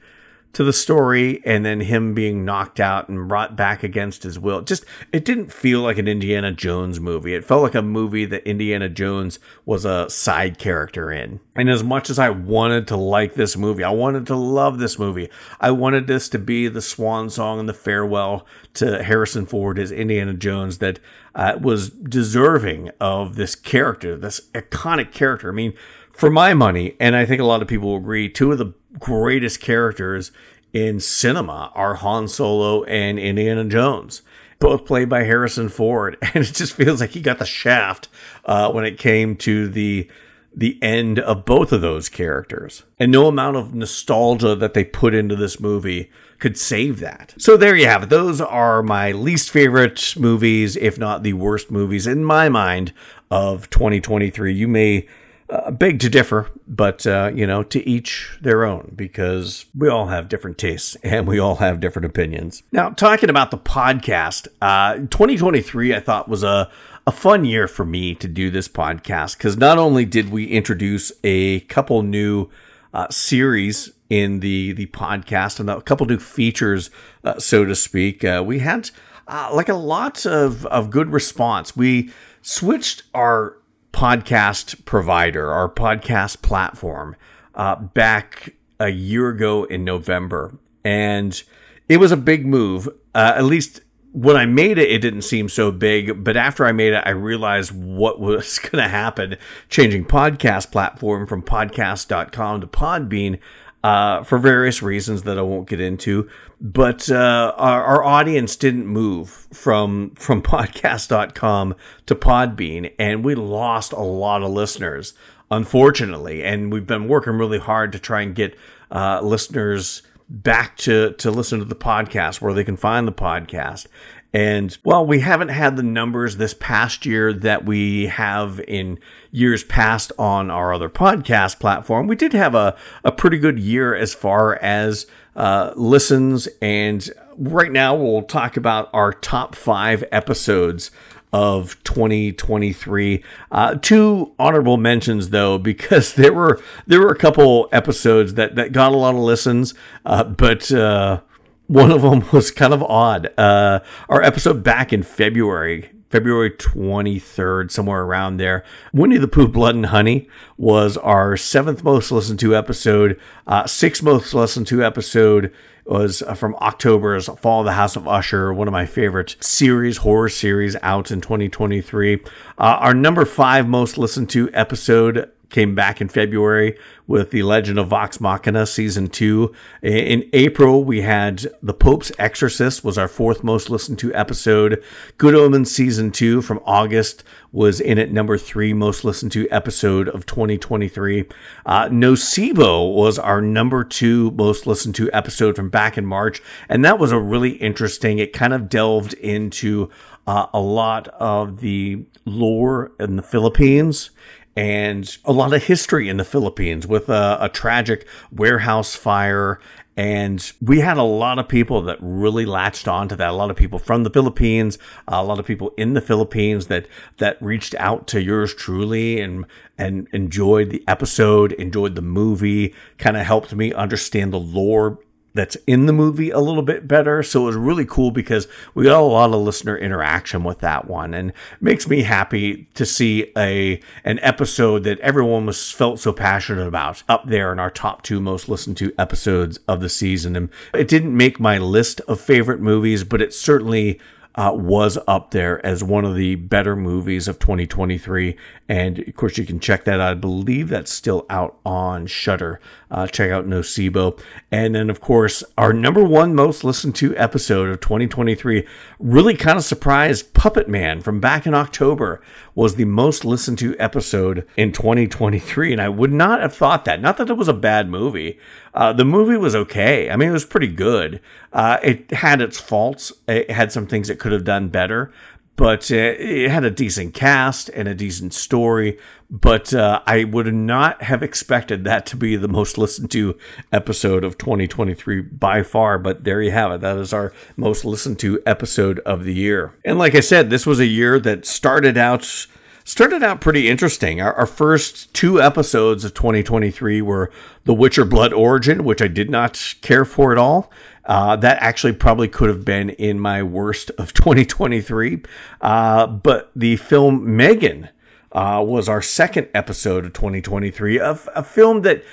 [SPEAKER 1] to the story and then him being knocked out and brought back against his will. Just it didn't feel like an Indiana Jones movie. It felt like a movie that Indiana Jones was a side character in. And as much as I wanted to like this movie, I wanted to love this movie. I wanted this to be the swan song and the farewell to Harrison Ford as Indiana Jones that uh, was deserving of this character, this iconic character. I mean, for my money, and I think a lot of people agree, two of the greatest characters in cinema are Han Solo and Indiana Jones, both played by Harrison Ford, (laughs) and it just feels like he got the shaft uh, when it came to the the end of both of those characters. And no amount of nostalgia that they put into this movie could save that. So there you have it. Those are my least favorite movies, if not the worst movies in my mind of 2023. You may uh, beg to differ, but uh, you know, to each their own, because we all have different tastes (laughs) and we all have different opinions. Now, talking about the podcast, uh, 2023, I thought was a a fun year for me to do this podcast because not only did we introduce a couple new uh, series in the the podcast and a couple new features, uh, so to speak. Uh, we had like a lot of of good response. We switched our podcast provider, our podcast platform, uh, back a year ago in November, and it was a big move. Uh, at least when I made it, it didn't seem so big, but after I made it, I realized what was (laughs) going to happen changing podcast platform from podcast.com to Podbean uh, for various reasons that I won't get into. But uh, our, our, audience didn't move from from (laughs) podcast.com to Podbean, and we lost a lot of listeners, unfortunately. And we've been working really hard to try and get uh, listeners back to to listen to the podcast where they can find the podcast. And well, we haven't had the numbers this past year that we have in years past on our other podcast platform. We did have a, a pretty good year as far as uh, listens. And right now, we'll talk about our top five episodes of 2023. Uh, two honorable mentions though, (laughs) because there were there were a couple episodes that that got a lot of listens, uh, but. Uh, one of them (laughs) was kind of odd. Uh, our episode back in February, February 23rd, somewhere around there. Winnie the Pooh Blood and Honey was our seventh most listened to episode. Uh, sixth most listened to episode was uh, from October's Fall of the House of Usher, one of my favorite series, horror series out in 2023. Uh, our number five most listened to episode came back in February with The Legend of Vox Machina season 2. In April we had The Pope's Exorcist was our fourth most listened to episode. Good Omens season 2 from August was in at number 3 most listened to episode of 2023. Uh, Nocebo was our number 2 most listened to episode from back in March and that was a really interesting it kind of delved into uh, a lot of the lore in the Philippines and a lot of history in the Philippines with a, a, tragic warehouse fire. And we had a lot of people that really latched on to that. A lot of people from the Philippines, a lot of people in the Philippines that, that reached out to yours truly and, and enjoyed the episode, enjoyed the movie, kind of helped me understand the lore that's in the movie a little bit better. So it was really cool because we got a lot of listener interaction with that one and makes me happy to see a an episode that everyone was felt so passionate about up there in our top two most listened to episodes of the season. And it didn't make my list of favorite movies, but it certainly uh, was up there as one of the better movies of 2023. And of course, you can check that out. I believe that's still out on Shudder. Uh, check out Nocebo. And then, of course, our number one most listened to episode of 2023 really kind of surprised Puppet Man from back in October was the most listened to episode in 2023. And I would not have thought that. Not that it was a bad movie. Uh, the movie was okay. I mean, it was pretty good. Uh, it had its faults. It had some things it could have done better, but uh, it had a decent cast and a decent story. But uh, I would not have expected that to be the most listened to episode of 2023 by far. But there you have it. That is our most listened to episode of the year. And like I said, this was a year that started out started out pretty interesting. Our, our, first two episodes of 2023 were The Witcher Blood Origin, which I did not care for at all. Uh, that actually probably could have been in my worst of 2023. Uh, but the film M3GAN uh, was our second episode of 2023, of a film that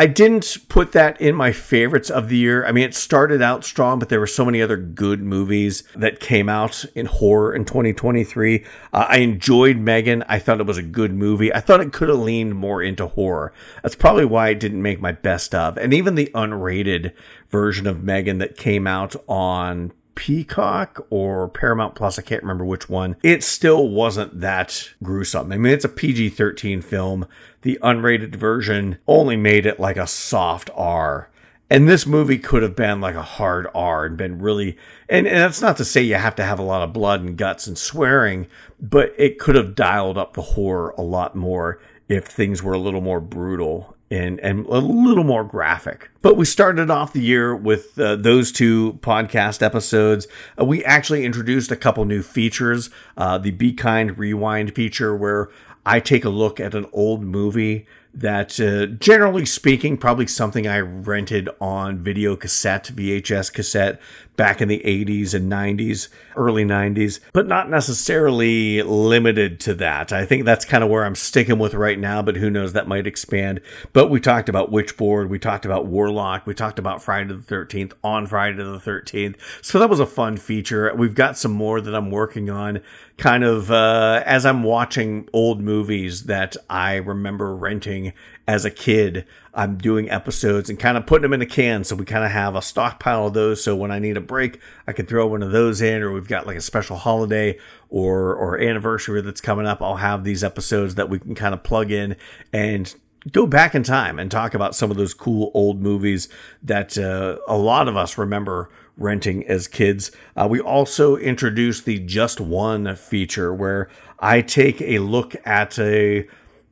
[SPEAKER 1] I didn't put that in my favorites of the year. I mean, it started out strong, but there were so many other good movies that came out in horror in 2023. Uh, I enjoyed M3GAN. I thought it was a good movie. I thought it could have leaned more into horror. That's probably why it didn't make my best of. And even the unrated version of M3GAN that came out on Peacock or Paramount Plus, I can't remember which one, it still wasn't that gruesome. I mean, it's a PG 13 film. The unrated version only made it like a soft R. And this movie could have been like a hard R and been really, and, and that's not to say you have to have a lot of blood and guts and swearing, but it could have dialed up the horror a lot more if things were a little more brutal and and a little more graphic. But we started off the year with uh, those two podcast episodes. Uh, we actually introduced a couple new features. Uh, the Be Kind Rewind feature, where I take a look at an old movie that, uh, generally speaking, probably something I rented on video cassette, VHS cassette back in the 80s and 90s, early 90s, but not necessarily limited to that. I think that's kind of where I'm sticking with right now, but who knows, that might expand. But we talked about Witchboard, we talked about Warlock, we talked about Friday the 13th on Friday the 13th. So that was a fun feature. We've got some more that I'm working on kind of uh, as I'm watching old movies that I remember renting as a kid. I'm doing episodes and kind of putting them in a can. So we kind of have a stockpile of those. So when I need a break, I can throw one of those in, or we've got like a special holiday or, or anniversary that's coming up. I'll have these episodes that we can kind of plug in and go back in time and talk about some of those cool old movies that uh, a lot of us remember renting as kids. Uh, we also introduced the Just One feature where I take a look at a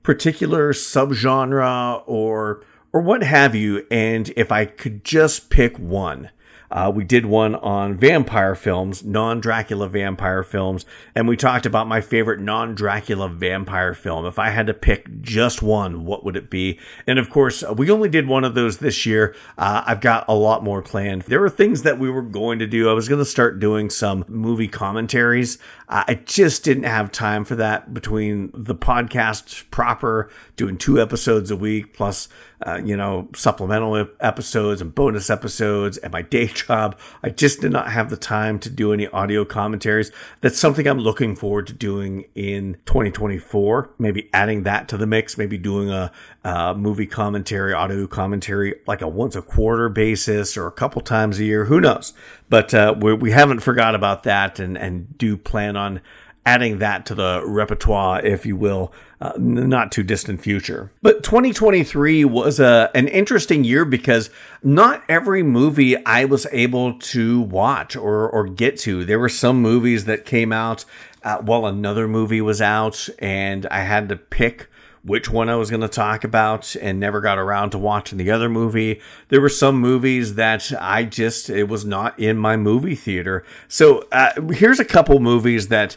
[SPEAKER 1] particular subgenre or or what have you and if I could just pick one uh, we did one on vampire films, non Dracula vampire films, and we talked about my favorite non Dracula vampire film. If I had to pick just one, what would it be? And of course, we only did one of those this year. Uh, I've got a lot more planned. There were things that we were going to do. I was going to start doing some movie commentaries. Uh, I just didn't have time for that between the podcast proper, doing two episodes a week, plus uh, you know, supplemental episodes and bonus episodes and my day (laughs) job. I just did not have the time to do any audio commentaries. That's something I'm looking forward to doing in 2024. Maybe adding that to the mix, maybe doing a, a movie commentary, audio commentary, like a once a quarter basis or a couple times a year. Who knows? But uh, we, we haven't forgot about that and, and do plan on adding that to the repertoire, if you will, uh, not too distant future. But 2023 was a, an interesting year because not every movie I was able to watch or, or get to. There were some movies that came out uh, while another movie was out, and I had to pick which one I was going to talk about and never got around to watching the other movie. There were some movies that I just, it was not in my movie theater. So uh, here's a couple movies that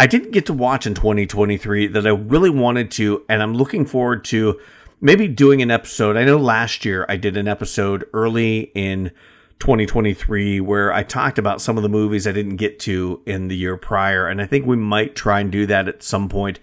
[SPEAKER 1] I didn't get to watch in 2023 that I really wanted to, and I'm looking forward to maybe doing an episode. I know last year I did an episode early in 2023 where I talked about some of the movies I didn't get to in the year prior, and I think we might try and do that at some point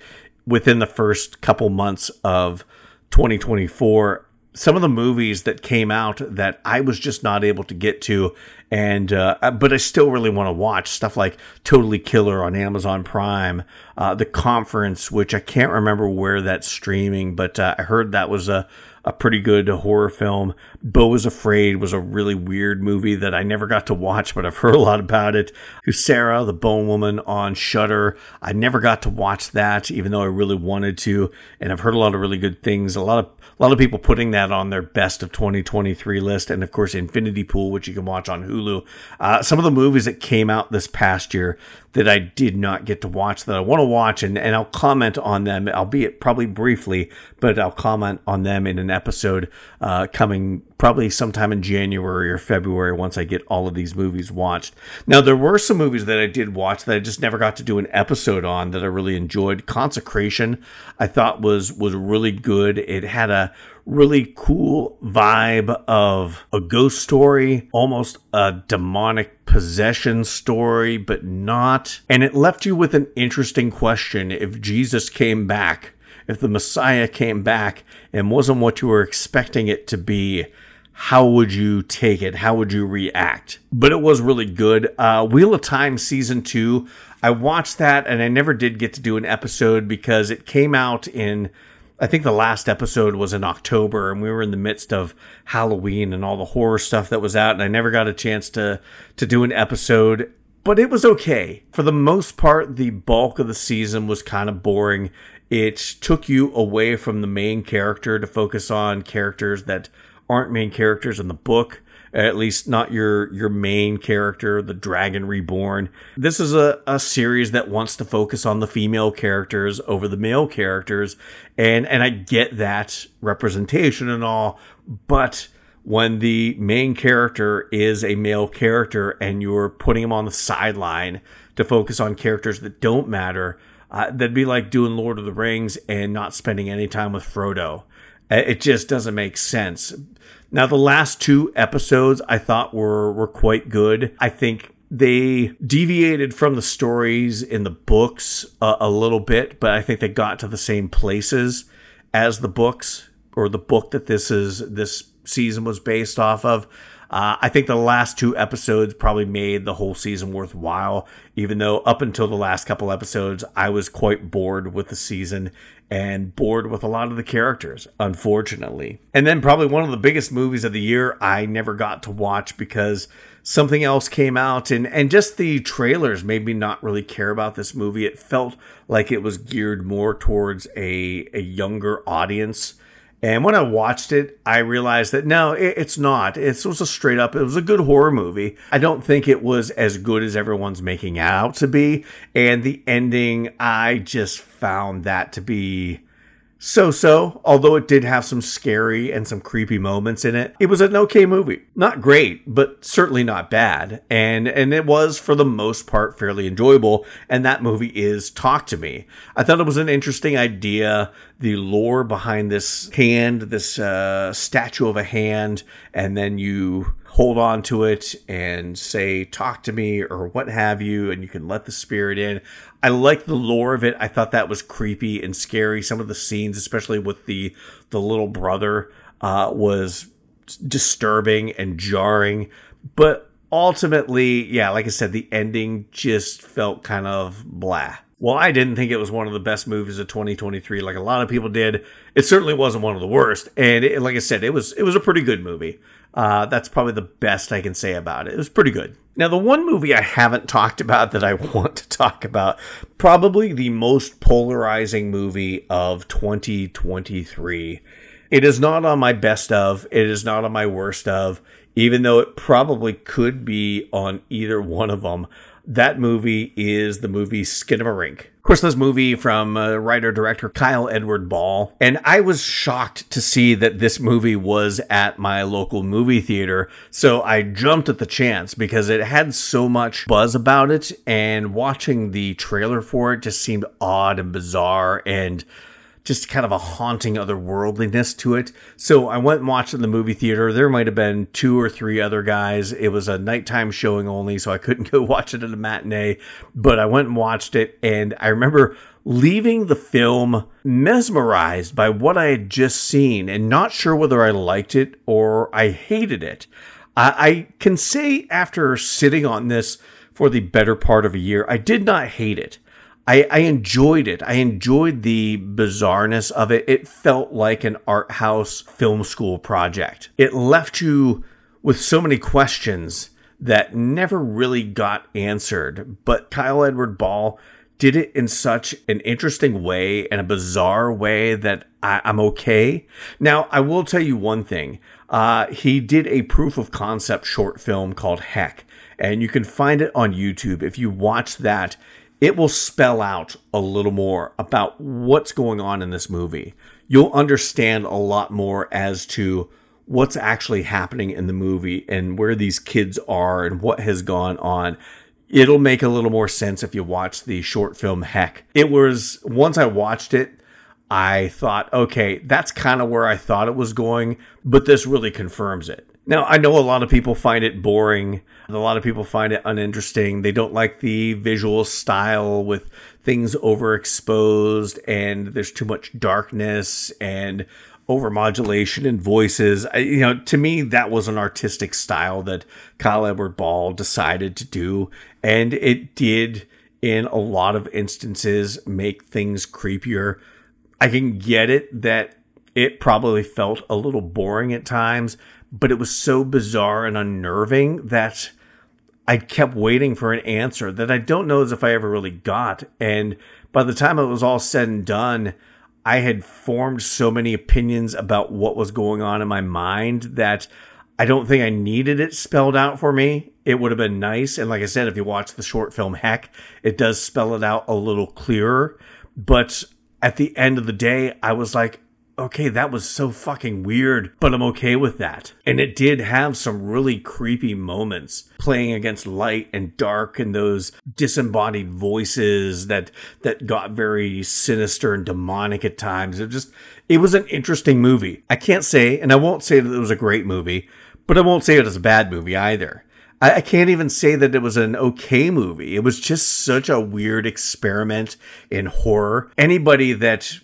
[SPEAKER 1] within the first couple months of 2024 some of the movies that came out that I was just not able to get to, and uh, but I still really want to watch stuff like Totally Killer on Amazon Prime, uh, The Conference, which I can't remember where that's streaming, but uh, I heard that was a a pretty good horror film. Beau is Afraid was a really weird movie that I never got to watch, but I've (laughs) heard a lot about it. Sarah, the Bone Woman on Shudder. I never got to watch that, even though I really wanted to, and I've heard a lot of really good things. A lot of a lot of people putting that on their best of 2023 list, and of course Infinity Pool, which you can watch on Hulu. Uh, some of the movies that came out this past year that I did not get to watch that I want to watch, and, and I'll comment on them, albeit probably briefly, but I'll comment on them in an episode uh, coming probably sometime in January or February once I get all of these movies watched. Now, there were some movies that I did watch that I just never got to do an episode on that I really enjoyed. Consecration, I thought was was really good. It had a really cool vibe of a ghost story, almost a demonic possession story, but not. And it left you with an interesting question if Jesus came back, if the Messiah came back and wasn't what you were expecting it to be. How would you take it? How would you react? But it was really good. Uh, Wheel of Time season two. I watched that and I never did get to do an episode because it came out in I think the last episode was in October and we were in the midst of Halloween and all the horror stuff that was out and I never got a chance to to do an episode but it was okay. For the most part the bulk of the season was kind of boring. It took you away from the main character to focus on characters that aren't main characters in the book at least not your your main character, the Dragon Reborn. This is a, a series that wants to focus on the female characters over the male characters, and and I get that representation and all, but when the main character is a male character and you're putting him on the sideline to focus on characters that don't matter, uh, that'd be like doing Lord of the Rings and not spending any time with Frodo. Uh, it just doesn't make sense. Now, the last two episodes I thought were were quite good. I think they deviated from the stories in the books a, a little bit, but I think they got to the same places as the books or the book that this is this season was based off of. Uh, I think the last two episodes probably made the whole season worthwhile, even though up until the last couple episodes, I was quite bored with the season and bored with a lot of the characters, unfortunately. And then, probably one of the biggest movies of the year, I never got to watch because something else came out, and, and just the trailers made me not really care about this movie. It felt like it was geared more towards a, a younger audience and when I watched it, I realized that no, it, it's not. It was a straight up, it was a good horror movie. I don't think it was as good as everyone's making out to be. And the ending, I just found that to be so so, although it did have some scary and some creepy moments in it. It was an okay movie. Not great, but certainly not bad. And and it was for the most part fairly enjoyable, and that movie is Talk to Me. I thought it was an interesting idea, the lore behind this hand, this uh, statue of a hand, and then you hold on to it and say talk to me or what have you and you can let the spirit in i like the lore of it. I thought that was creepy and scary. Some of the scenes especially with the the little brother uh, was disturbing and jarring. But ultimately yeah like i said the ending just felt kind of blah. Well, I didn't think it was one of the best movies of 2023, like a lot of people did. It certainly wasn't one of the worst, and it, like I said, it was it was a pretty good movie. Uh, that's probably the best I can say about it. It was pretty good. Now, the one movie I haven't (laughs) talked about that I want to talk about, probably the most polarizing movie of 2023. It is not on my best of, it is not on my worst of, even though it probably could be on either one of them that movie is the movie Skinamarink. Of a Rink. Of course, this movie from uh, writer director Kyle Edward Ball. And I was shocked to see that this movie was at my local movie theater. So I jumped at the chance because it had so much buzz about it. And watching the trailer for it just seemed odd and bizarre. And just kind of a haunting otherworldliness to it. So I went and watched it in the movie theater. There might have been two or three other guys. It was a nighttime showing only, so I couldn't (laughs) go watch it at a matinee. But I went and watched it, and I remember leaving the film mesmerized by what I had just seen and not sure whether I liked it or I hated it. I, I can say after sitting on this for the better part of a year, I did not hate it. I, I enjoyed it. I enjoyed the bizarreness of it. It felt like an art house film school project. It left you with so many questions that never really got answered. But Kyle Edward Ball did it in such an interesting way and a bizarre way that I, am okay. Now, I will tell you one thing. Uh, he did a proof of concept short film called Heck, and you can find it on YouTube. If you watch that, it will spell out a little more about what's going on in this movie. You'll understand a lot more as to what's actually happening in the movie and where these kids are and what has gone on. It'll make a little more sense if you watch the short film Heck. It was, once I watched it, I thought, okay, that's kind of where I thought it was going, but this really confirms it. Now, I know a lot of people find it boring. A lot of people find it uninteresting. They don't like the visual style with things overexposed and there's too much darkness and overmodulation in voices. I, you know, to me, that was an artistic style that Kyle Edward Ball decided to do. And it did, in a lot of instances, make things creepier. I can get it that it probably felt a little boring at times but it was so bizarre and unnerving that I kept waiting for an answer that I don't know as if I ever really got. And by the time it was all said and done, I had formed so many opinions about what was going on in my mind that I don't think I needed it spelled out for me. It would have been nice. And like I said, if you watch the short film Heck, it does spell it out a little clearer. But at the end of the day, I was like, okay, that was so fucking weird, but I'm okay with that. And it did have some really creepy moments playing against light and dark and those disembodied voices that that got very sinister and demonic at times. It just it was an interesting movie. I can't say, and I won't say that it was a great movie, but I won't say it was a bad movie either. I, can't even say that it was an okay movie. It was just such a weird experiment in horror. Anybody that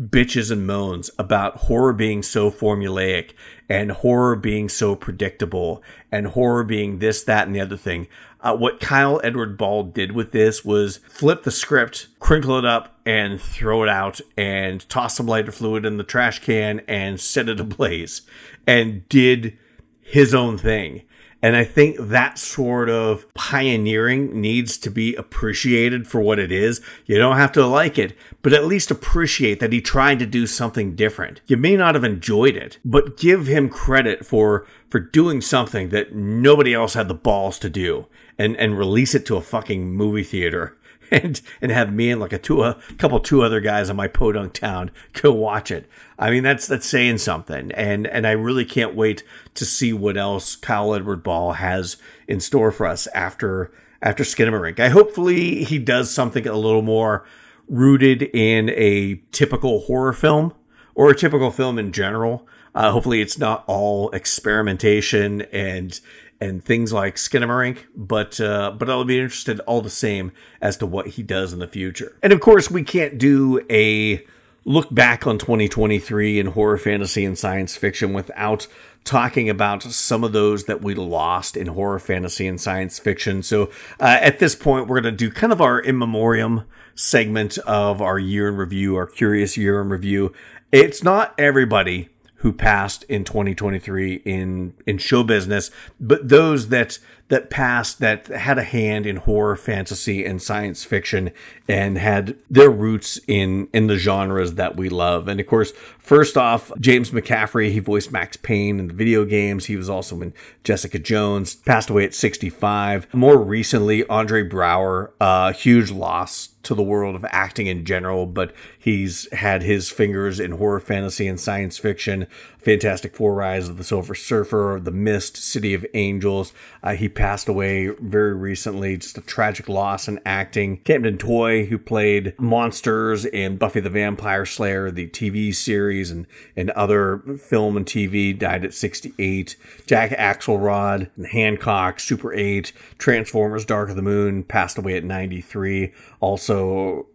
[SPEAKER 1] bitches and moans about horror being so formulaic and horror being so predictable and horror being this, that, and the other thing. Uh, what Kyle Edward Ball did with this was flip the script, crinkle it up, and throw it out, and toss some lighter fluid in the trash can and set it ablaze, and did his own thing. And I think that sort of pioneering needs to be appreciated for what it is. You don't have to like it, but at least appreciate that he tried to do something different. You may not have enjoyed it, but give him credit for for doing something that nobody else had the balls to do and and release it to a fucking movie theater and and have me and like a two a couple two other guys in my podunk town go watch it. I mean that's that's saying something, and and I really can't wait to see what else Kyle Edward Ball has in store for us after after Skinamarink. I hopefully he does something a little more rooted in a typical horror film or a typical film in general. Uh, hopefully, it's not all experimentation and and things like Skinamarink, but uh, but I'll be interested all the same as to what he does in the future. And of course, we can't do a look back on 2023 in horror, fantasy, and science fiction without talking about some of those that we lost in horror, fantasy, and science fiction. So uh, at this point, we're going to do kind of our in memoriam segment of our year in review, our curious year in review. It's not everybody who passed in 2023 in in show business, but those that that passed that had a hand in horror, fantasy, and science fiction, and had their roots in in the genres that we love. And of course, first off, James McCaffrey, he voiced Max Payne in the video games. He was also in Jessica Jones. Passed away at 65. More recently, Andre Braugher, a uh, huge loss to the world of acting in general, but he's had his fingers in horror, fantasy, and science fiction. Fantastic Four: Rise of the Silver Surfer, The Mist, City of Angels. Uh, he passed away very recently. Just a tragic loss in acting. Camden Toy, who played monsters in Buffy the Vampire Slayer, the TV series, and, and other film and TV, died at 68. Jack Axelrod, and Hancock, Super 8, Transformers Dark of the Moon, passed away at 93. Also,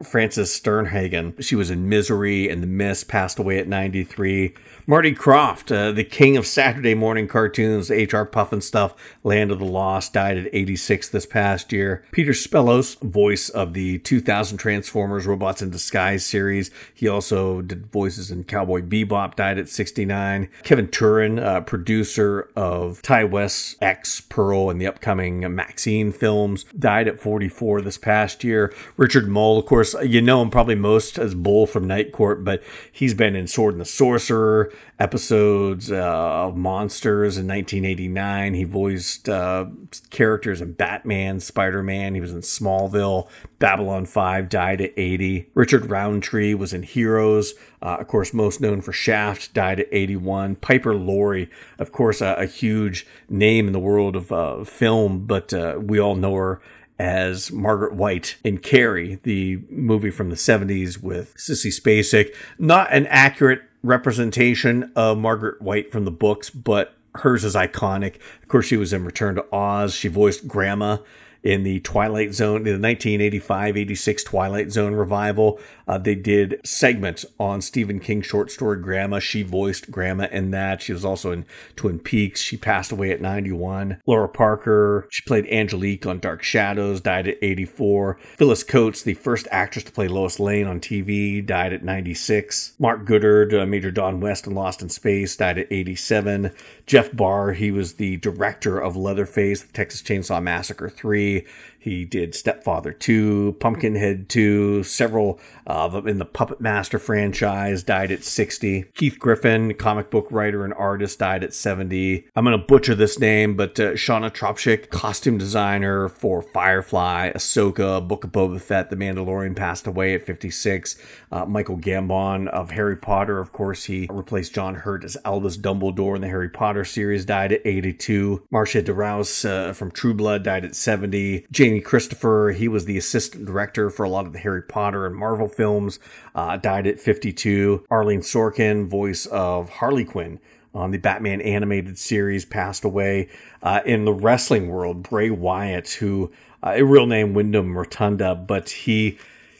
[SPEAKER 1] Frances Sternhagen, she was in Misery and The Mist, passed away at 93. Marty Krofft, uh, the king of Saturday morning cartoons, HR Pufnstuf, Land of the Lost, died at 86 this past year. Peter Spellos, voice of the 2000 Transformers Robots in Disguise series. He also did voices in Cowboy Bebop, died at 69. Kevin Turen, uh, producer of Ti West's X, Pearl, and the upcoming Maxine films, died at 44 this past year. Richard Moll, of course, you know him probably most as Bull from Night Court, but he's been in Sword and the Sorcerer, episodes uh, of Monsters in 1989. He voiced uh, characters in Batman, Spider Man. He was in Smallville. Babylon 5 died at 80. Richard Roundtree was in Heroes. Uh, of course, most known for Shaft, died at 81. Piper Laurie, of course, a, a huge name in the world of uh, film, but uh, we all know her as Margaret White in Carrie, the movie from the 70s with Sissy Spacek. Not an accurate representation of Margaret White from the books, but hers is iconic. Of course, she was in Return to Oz. She voiced Grandma in the Twilight Zone, in the 1985 86 Twilight Zone revival. Uh, they did segments on Stephen King's short story Grandma. She voiced Grandma in that. She was also in Twin Peaks. She passed away at 91. Laura Parker, she played Angelique on Dark Shadows, died at 84. Phyllis Coates, the first actress to play Lois Lane on TV, died at 96. Mark Goddard, uh, Major Don West in Lost in Space, died at 87. Jeff Burr, he was the director of Leatherface, the Texas Chainsaw Massacre 3. He did Stepfather 2, Pumpkinhead 2, several uh, in the Puppet Master franchise, died at 60. Keith Giffen, comic book writer and artist, died at 70. I'm going to butcher this name, but uh, Shana Tropchik, costume designer for Firefly, Ahsoka, Book of Boba Fett, The Mandalorian, passed away at 56. Uh, Michael Gambon of Harry Potter, of course, he replaced John Hurt as Albus Dumbledore in the Harry Potter series, died at 82. Marcia DeRouse uh, from True Blood died at 70. Jamie Christopher, he was the assistant director for a lot of the Harry Potter and Marvel films, uh, died at 52. Arlene Sorkin, voice of Harley Quinn on the Batman animated series, passed away. Uh, in the wrestling world, Bray Wyatt, who uh, a real name Wyndham Rotunda, but he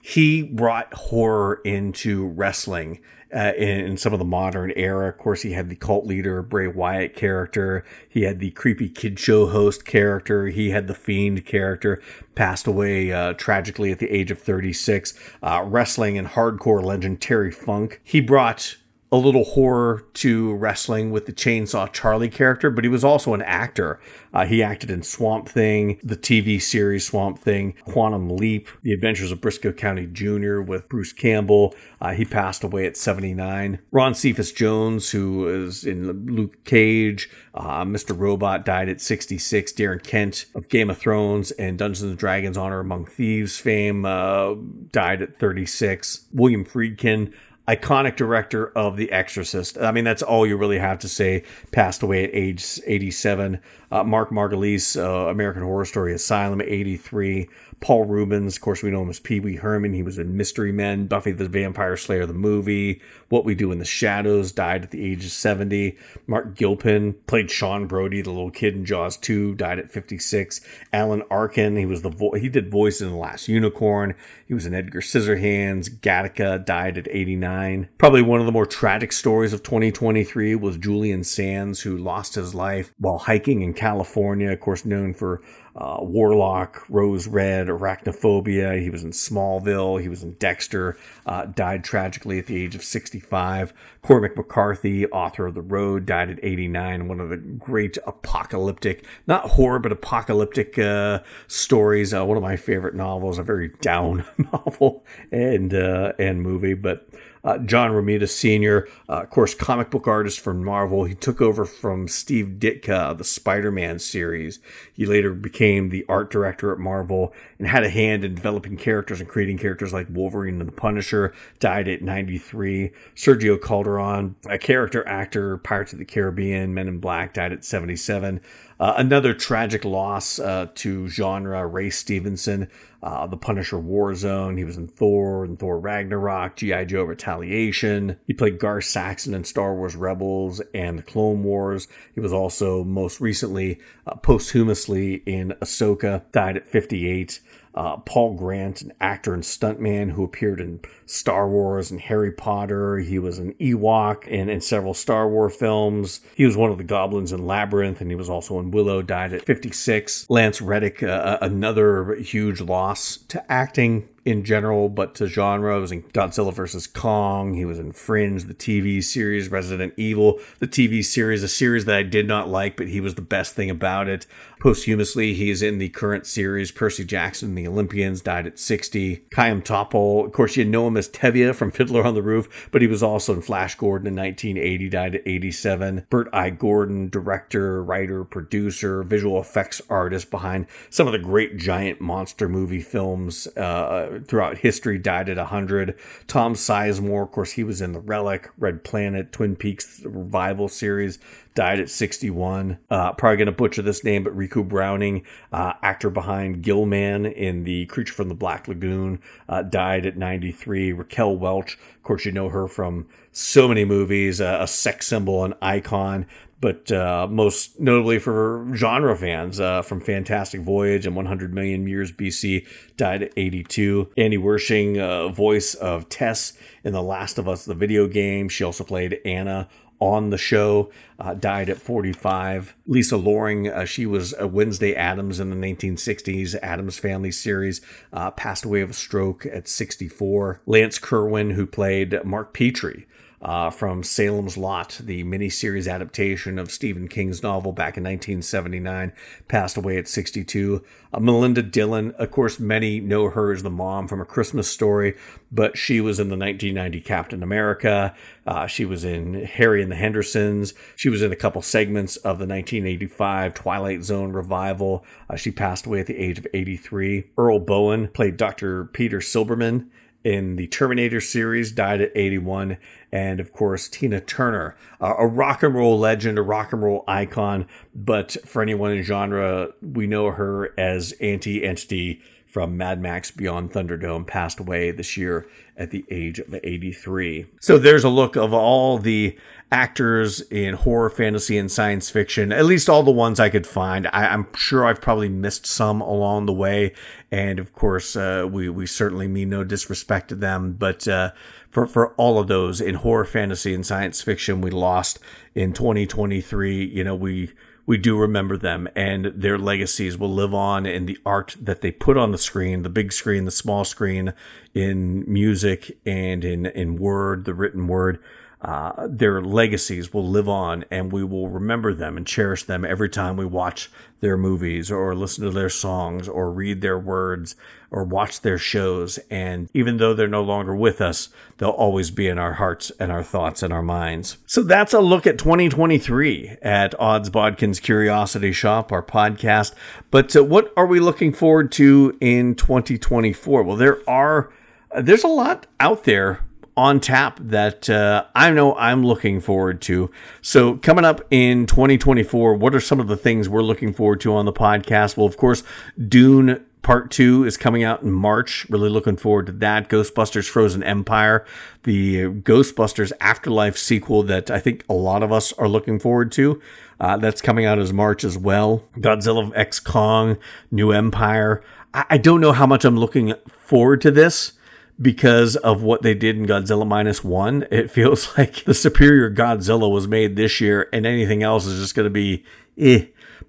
[SPEAKER 1] he brought horror into wrestling uh, in, in, some of the modern era. Of course, he had the cult leader Bray Wyatt character. He had the creepy kid show host character. He had the fiend character. Passed away uh, tragically at the age of 36. Uh, wrestling and hardcore legend Terry Funk. He brought a little horror to wrestling with the Chainsaw Charlie character, but he was also an actor. Uh, he acted in Swamp Thing, the TV series Swamp Thing, Quantum Leap, The Adventures of Brisco County Jr. with Bruce Campbell. Uh, he passed away at 79. Ron Cephas Jones, who is in Luke Cage, uh, Mr. Robot, died at 66. Darren Kent of Game of Thrones and Dungeons and Dragons Honor Among Thieves fame uh, died at 36. William Friedkin, iconic director of The Exorcist. I mean, that's all you really have to say. Passed away at age 87. Uh, Mark Margolis, uh, American Horror Story Asylum, 83. Paul Reubens, of course, we know him as Pee Wee Herman. He was in Mystery Men, Buffy the Vampire Slayer, the movie, What We Do in the Shadows, died at the age of 70. Marc Gilpin played Sean Brody, the little kid in Jaws 2, died at 56. Alan Arkin, he was the vo- he did voice in The Last Unicorn. He was in Edgar Scissorhands. Gattaca died at 89. Probably one of the more tragic stories of 2023 was Julian Sands, who lost his life while hiking in California, of course, known for uh, Warlock, Rose Red, Arachnophobia. He was in Smallville. He was in Dexter. Uh, died tragically at the age of 65. Cormac McCarthy, author of The Road, died at 89. One of the great apocalyptic, not horror, but apocalyptic uh, stories. Uh, one of my favorite novels, a very down (laughs) novel and uh, and movie, but uh, John Romita Sr., uh, of course, comic book artist from Marvel. He took over from Steve Ditko of the Spider Man series. He later became the art director at Marvel and had a hand in developing characters and creating characters like Wolverine and the Punisher. Died at 93. Sergio Calderon, a character actor, Pirates of the Caribbean, Men in Black, died at 77. Uh, another tragic loss uh, to genre, Ray Stevenson, uh, The Punisher Warzone. He was in Thor and Thor Ragnarok, G.I. Joe Retaliation. He played Gar Saxon in Star Wars Rebels and the Clone Wars. He was also most recently uh, posthumously in Ahsoka, died at 58 uh, Paul Grant, an actor and stuntman who appeared in Star Wars and Harry Potter. He was an Ewok in, in several Star Wars films. He was one of the goblins in Labyrinth, and he was also in Willow, died at 56. Lance Reddick, uh, another huge loss to acting in general, but to genre. He was in Godzilla vs. Kong. He was in Fringe, the TV series, Resident Evil, the TV series, a series that I did not like, but he was the best thing about it. Posthumously, he is in the current series. Percy Jackson the Olympians died at 60. Chaim Topol, of course, you know him as Tevye from Fiddler on the Roof, but he was also in Flash Gordon in 1980, died at 87. Bert I. Gordon, director, writer, producer, visual effects artist behind some of the great giant monster movie films uh, throughout history, died at 100. Tom Sizemore, of course, he was in The Relic, Red Planet, Twin Peaks Revival series, died at 61. Uh, probably going to butcher this name, but Ricou Browning, uh, actor behind Gillman in The Creature from the Black Lagoon, uh, died at 93. Raquel Welch, of course, you know her from so many movies, uh, a sex symbol, an icon but uh, most notably for genre fans uh, from Fantastic Voyage and 100 Million Years BC, died at 82. Annie Wersching, uh, voice of Tess in The Last of Us, the video game. She also played Anna on the show, uh, died at 45. Lisa Loring, uh, she was a Wednesday Addams in the 1960s Addams Family series, uh, passed away of a stroke at 64. Lance Kerwin, who played Mark Petrie uh, from Salem's Lot, the miniseries adaptation of Stephen King's novel back in 1979, passed away at 62. Uh, Melinda Dillon, of course, many know her as the mom from A Christmas Story, but she was in the 1990 Captain America. Uh, she was in Harry and the Hendersons. She was in a couple segments of the 1985 Twilight Zone revival. Uh, she passed away at the age of 83. Earl Boen played Dr. Peter Silberman in the Terminator series, died at 81. And of course, Tina Turner, uh, a rock and roll legend, a rock and roll icon. But for anyone in genre, we know her as Auntie Entity from Mad Max Beyond Thunderdome, passed away this year at the age of 83. So there's a look of all the actors in horror, fantasy, and science fiction, at least all the ones I could find. I, am sure I've probably missed some along the way. And of course, uh, we, we certainly mean no disrespect to them. But uh, for, for all of those in horror, fantasy, and science fiction, we lost in 2023. You know, we we do remember them and their legacies will live on in the art that they put on the screen, the big screen, the small screen, in music and in, in word, the written word. Uh, their legacies will live on and we will remember them and cherish them every time we watch their movies or listen to their songs or read their words or watch their shows. And even though they're no longer with us, they'll always be in our hearts and our thoughts and our minds. So that's a look at 2023 at Odds Bodkin's Curiosity Shoppe, our podcast. But uh, what are we looking forward to in 2024? Well, there are. There's a lot out there on tap that uh, I know I'm looking forward to. So, coming up in 2024, what are some of the things we're looking forward to on the podcast? Well, of course, Dune Part 2 is coming out in March. Really looking forward to that. Ghostbusters Frozen Empire, the Ghostbusters Afterlife sequel that I think a lot of us are looking forward to. Uh, that's coming out as March as well. Godzilla X Kong, New Empire. I, I don't know how much I'm looking forward to this because of what they did in Godzilla minus one. It (laughs) feels like the superior Godzilla was made this year, and anything else is just going to be eh.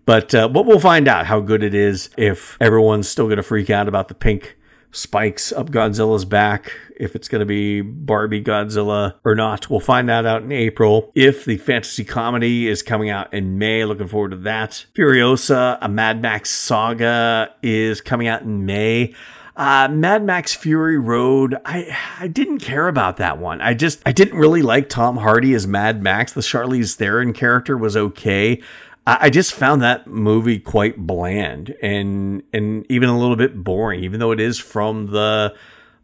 [SPEAKER 1] But uh, we'll find out how good it is if everyone's still to freak out about the pink spikes up Godzilla's back. If it's going to be Barbie Godzilla or not, we'll find that out in April. If the fantasy comedy is coming out in May, looking forward to that. Furiosa, a Mad Max saga, is coming out in May. Uh, Mad Max Fury Road, I I didn't care about that one. I just I didn't really like Tom Hardy as Mad Max. The Charlize Theron character was okay. I, just found that movie quite bland and and even a little bit boring, even though it is from the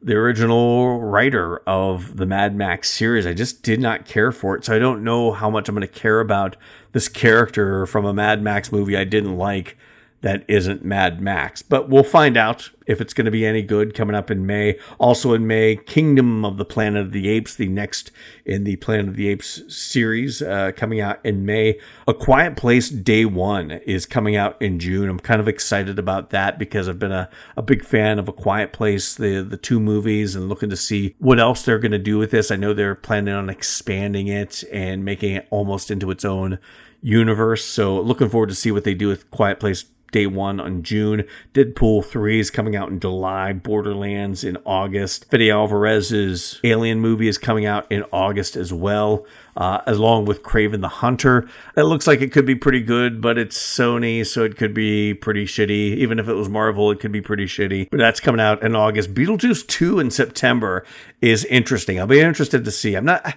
[SPEAKER 1] the original writer of the Mad Max series. I just did not care for it. So I don't know how much I'm going to care about this character from a Mad Max movie I didn't like that isn't Mad Max. But we'll find out if it's going to be any good coming up in May. Also in May, Kingdom of the Planet of the Apes, the next in the Planet of the Apes series, uh, coming out in May. A Quiet Place Day One is coming out in June. I'm kind of excited about that because I've been a, a big fan of A Quiet Place, the, the two movies, and looking to see what else they're going to do with this. I know they're planning on expanding it and making it almost into its own universe. So looking forward to see what they do with Quiet Place day one on June. Deadpool 3 is coming out in July. Borderlands in August. Fede Alvarez's Alien movie is coming out in August as well, uh, along with Kraven the Hunter. It looks like it could be pretty good, but it's Sony, so it could be pretty shitty. Even if it was Marvel, it could be pretty shitty. But that's coming out in August. Beetlejuice 2 in September is interesting. I'll be interested to see. I'm not.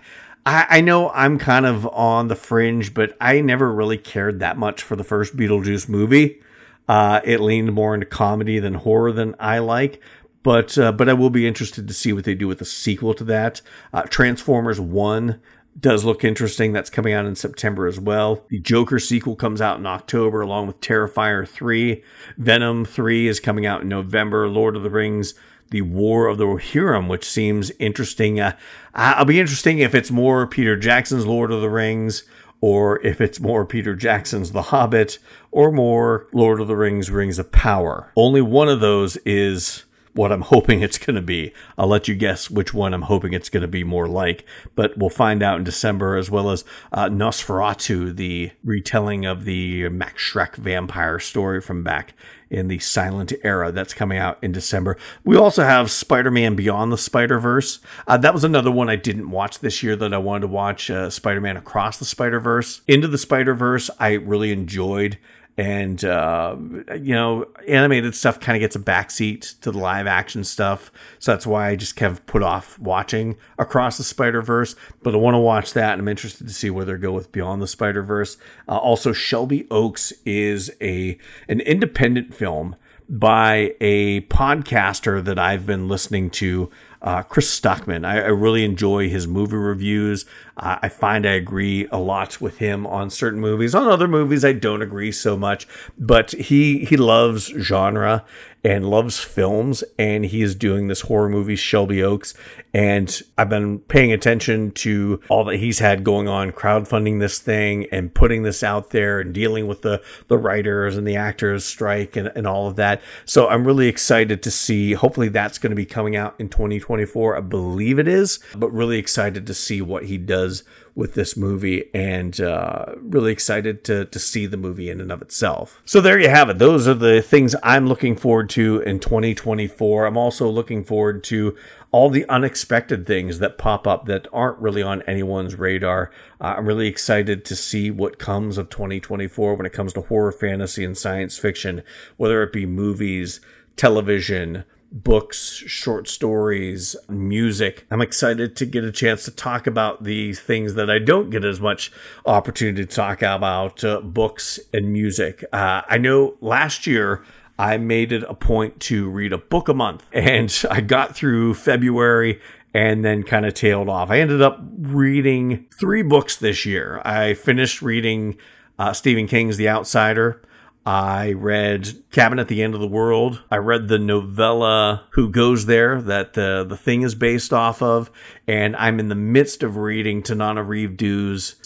[SPEAKER 1] I, know I'm kind of on the fringe, but I never really cared that much for the first Beetlejuice movie. Uh, it leaned more into comedy than horror than I like. But uh, but I will be interested to see what they do with the sequel to that. Uh, Transformers One does look interesting. That's coming out in September as well. The Joker sequel comes out in October, along with Terrifier 3. Venom 3 is coming out in November. Lord of the Rings, The War of the Rohirrim, which seems interesting. Uh, I'll be interesting if it's more Peter Jackson's Lord of the Rings or if it's more Peter Jackson's The Hobbit, or more Lord of the Rings Rings of Power. Only one of those is what I'm (laughs) hoping it's going to be. I'll let you guess which one I'm hoping it's going to be more like, but we'll find out in December, as well as uh, Nosferatu, the retelling of the Max Schreck vampire story from back in the silent era that's coming out in December. We also have Spider Man Beyond the Spider Verse. Uh, that was another one I didn't watch this year that I wanted to watch uh, Spider Man Across the Spider Verse. Into the Spider Verse, I really enjoyed and uh, you know animated stuff kind of gets a backseat to the live action stuff. So that's why i just kind of put off watching across the spider verse but i want to watch that and i'm interested to see where they go with beyond the spider verse uh, also shelby oaks is a an independent film by a podcaster that i've been listening to uh, Chris Stuckmann, I, I, really enjoy his movie reviews. Uh, I find I agree a lot with him on certain movies. On other movies, I don't agree so much. But he he loves genre and loves films, and he is doing this horror movie, Shelby Oaks. And I've been paying attention to all that he's had going on, crowdfunding this thing and putting this out there and dealing with the, the writers and the actors strike and, and all of that. So I'm really excited to see. Hopefully, that's going to be coming out in 2024. I believe it is, but really excited to see what he does with this movie and uh, really excited to, to see the movie in and of itself. So there you have it. Those are the things I'm looking forward to in 2024. I'm also looking forward to all the unexpected things that pop up that aren't really on anyone's radar. Uh, I'm really excited to see what comes of 2024 when it comes to horror, fantasy, and science fiction, whether it be movies, television, books, short stories, music. I'm excited to get a chance to talk about the things that I don't get as much opportunity to talk about uh, books and music. Uh, I know last year I made it a point to read a book a month, (laughs) and I got through February and then kind of tailed off. I ended up reading three books this year. I finished reading uh, Stephen King's The Outsider. I read Cabin at the End of the World. I read the novella Who Goes There that the, the thing is based off of. And I'm in the midst of reading Tananarive Due's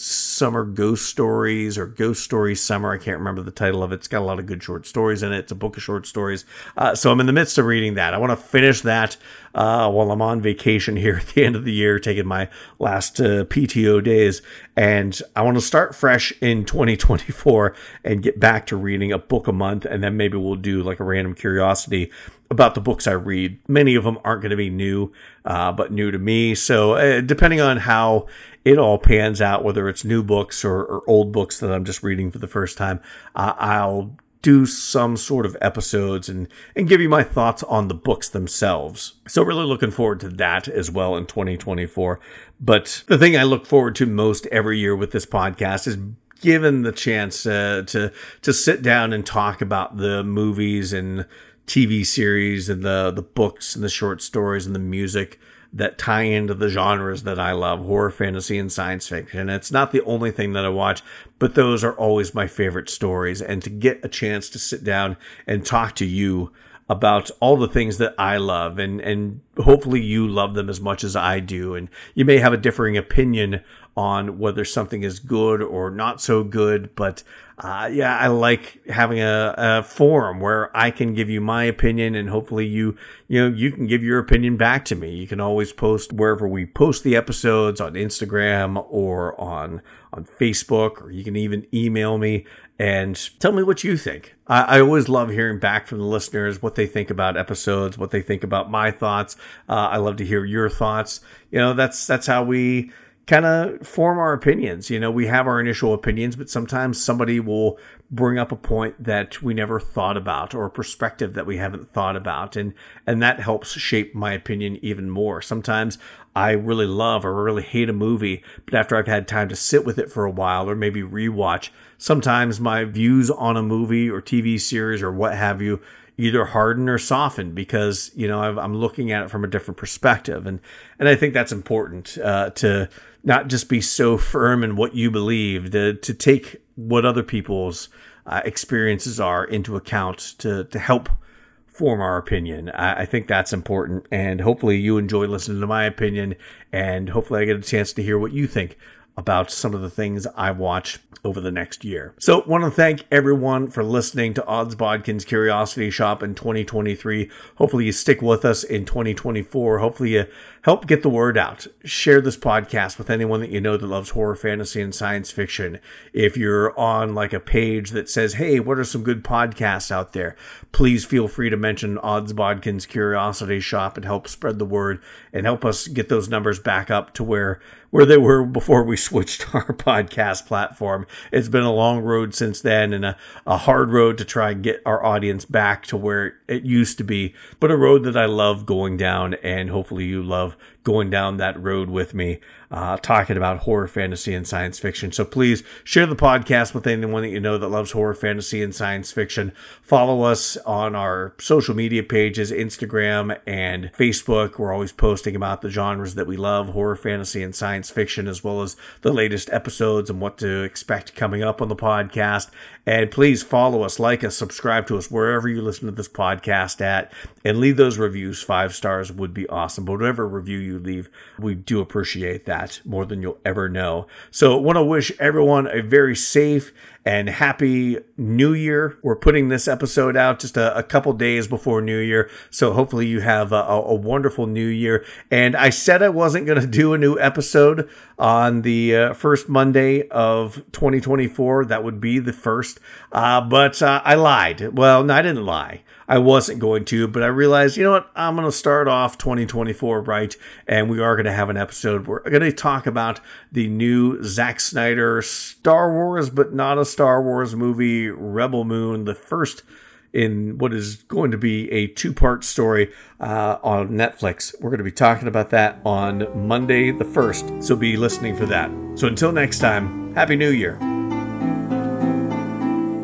[SPEAKER 1] Summer Ghost Stories or Ghost Stories Summer. I can't remember the title of it. It's got a lot of good short stories in it. It's a book of short stories. Uh, so I'm in the midst of reading that. I want to finish that uh, while I'm on vacation here (laughs) at the end of the year, taking my last uh, PTO days. And I want to start fresh in 2024 and get back to reading a book a month. And then maybe we'll do like a random curiosity about the books I read. Many of them aren't going to be new, uh, but new to me. So uh, depending on how it all pans out, whether it's new books or, or old books that I'm just reading for the first time, uh, I'll do some sort of episodes and and give you my thoughts on the books themselves. So really looking forward to that as well in 2024. But the thing I look forward to most every year with this podcast is given the chance uh, to to sit down and talk about the movies and TV series and the the books and the short stories and the music that tie into the genres that I love horror, fantasy, and science fiction. It's not the only thing that I watch, but those are always my favorite stories. And to get a chance to sit down and talk to you about all the things that I love and and hopefully you love them as much as I do and you may have a differing opinion on whether something is good or not so good but uh, yeah, I like having a, a, forum where I can give you my opinion and hopefully you, you know, you can give your opinion back to me. You can always post wherever we post the episodes on Instagram or on, on Facebook, or you can even email me and tell me what you think. I, I always love hearing back from the listeners, what they think about episodes, what they think about my thoughts. Uh, I love to hear your thoughts. You know, that's, that's how we, kind of form our opinions. You know, we have our initial opinions, but sometimes somebody will bring up a point that we never thought about or a perspective that we haven't thought about and and that helps shape my opinion even more. Sometimes I really love or really hate a movie, but after I've had time to sit with it for a while or maybe rewatch, sometimes my views on a movie or TV series or what have you either harden or soften because you know i am looking at it from a different perspective and and I think that's important uh, to not just be so firm in what you believe, to, to take what other people's uh, experiences are into account to, to help form our opinion. I, I, think that's important. And hopefully you enjoy listening to my opinion. And hopefully I get a chance to hear what you think about some of the things I watch over the next year. So, want to thank everyone for listening to Odds Bodkin's Curiosity Shoppe in 2023. Hopefully, you stick with us in 2024. Hopefully, you help get the word out. Share this podcast with anyone that you know that loves horror, fantasy, and science fiction. If you're on like a page that says, "Hey, what are some good podcasts out there?" Please feel free to mention Odds Bodkin's Curiosity Shoppe and help spread the word and help us get those numbers back up to where where they were before we (laughs) switched our podcast platform. It's been a long road since then and a, a hard road to try and get our audience back to where it used to be, but a road that I love going down and hopefully you love going down that road with me uh, talking about horror, fantasy, and science fiction. So please share the podcast with anyone that you know that loves horror, fantasy, and science fiction. Follow us on our social media pages, Instagram and Facebook. We're always posting about the genres that we love horror, fantasy, and science fiction, as well as the latest episodes and what to expect coming up on the podcast. And please follow us, like us, subscribe to us wherever you listen to this podcast at, and leave those reviews. Five stars would be awesome. But whatever review you leave, we do appreciate that more than you'll ever know. So, want to wish everyone a very safe and happy new year. We're putting this episode out just a, a couple days before New Year. So, hopefully, you have a, a wonderful new year. And I said I wasn't going to do a new episode on the uh, first Monday of 2024. That would be the first. Uh, but uh, I lied. Well, no, I didn't lie. I wasn't going to, but I realized, you know what? I'm going to start off 2024 right, and we are going to have an episode. We're going to talk about the new Zack Snyder Star Wars, but not a Star Wars movie, Rebel Moon, the first in what is going to be a two part story uh, on Netflix. We're going to be talking about that on Monday the 1st, so be listening for that. So until next time, Happy New Year.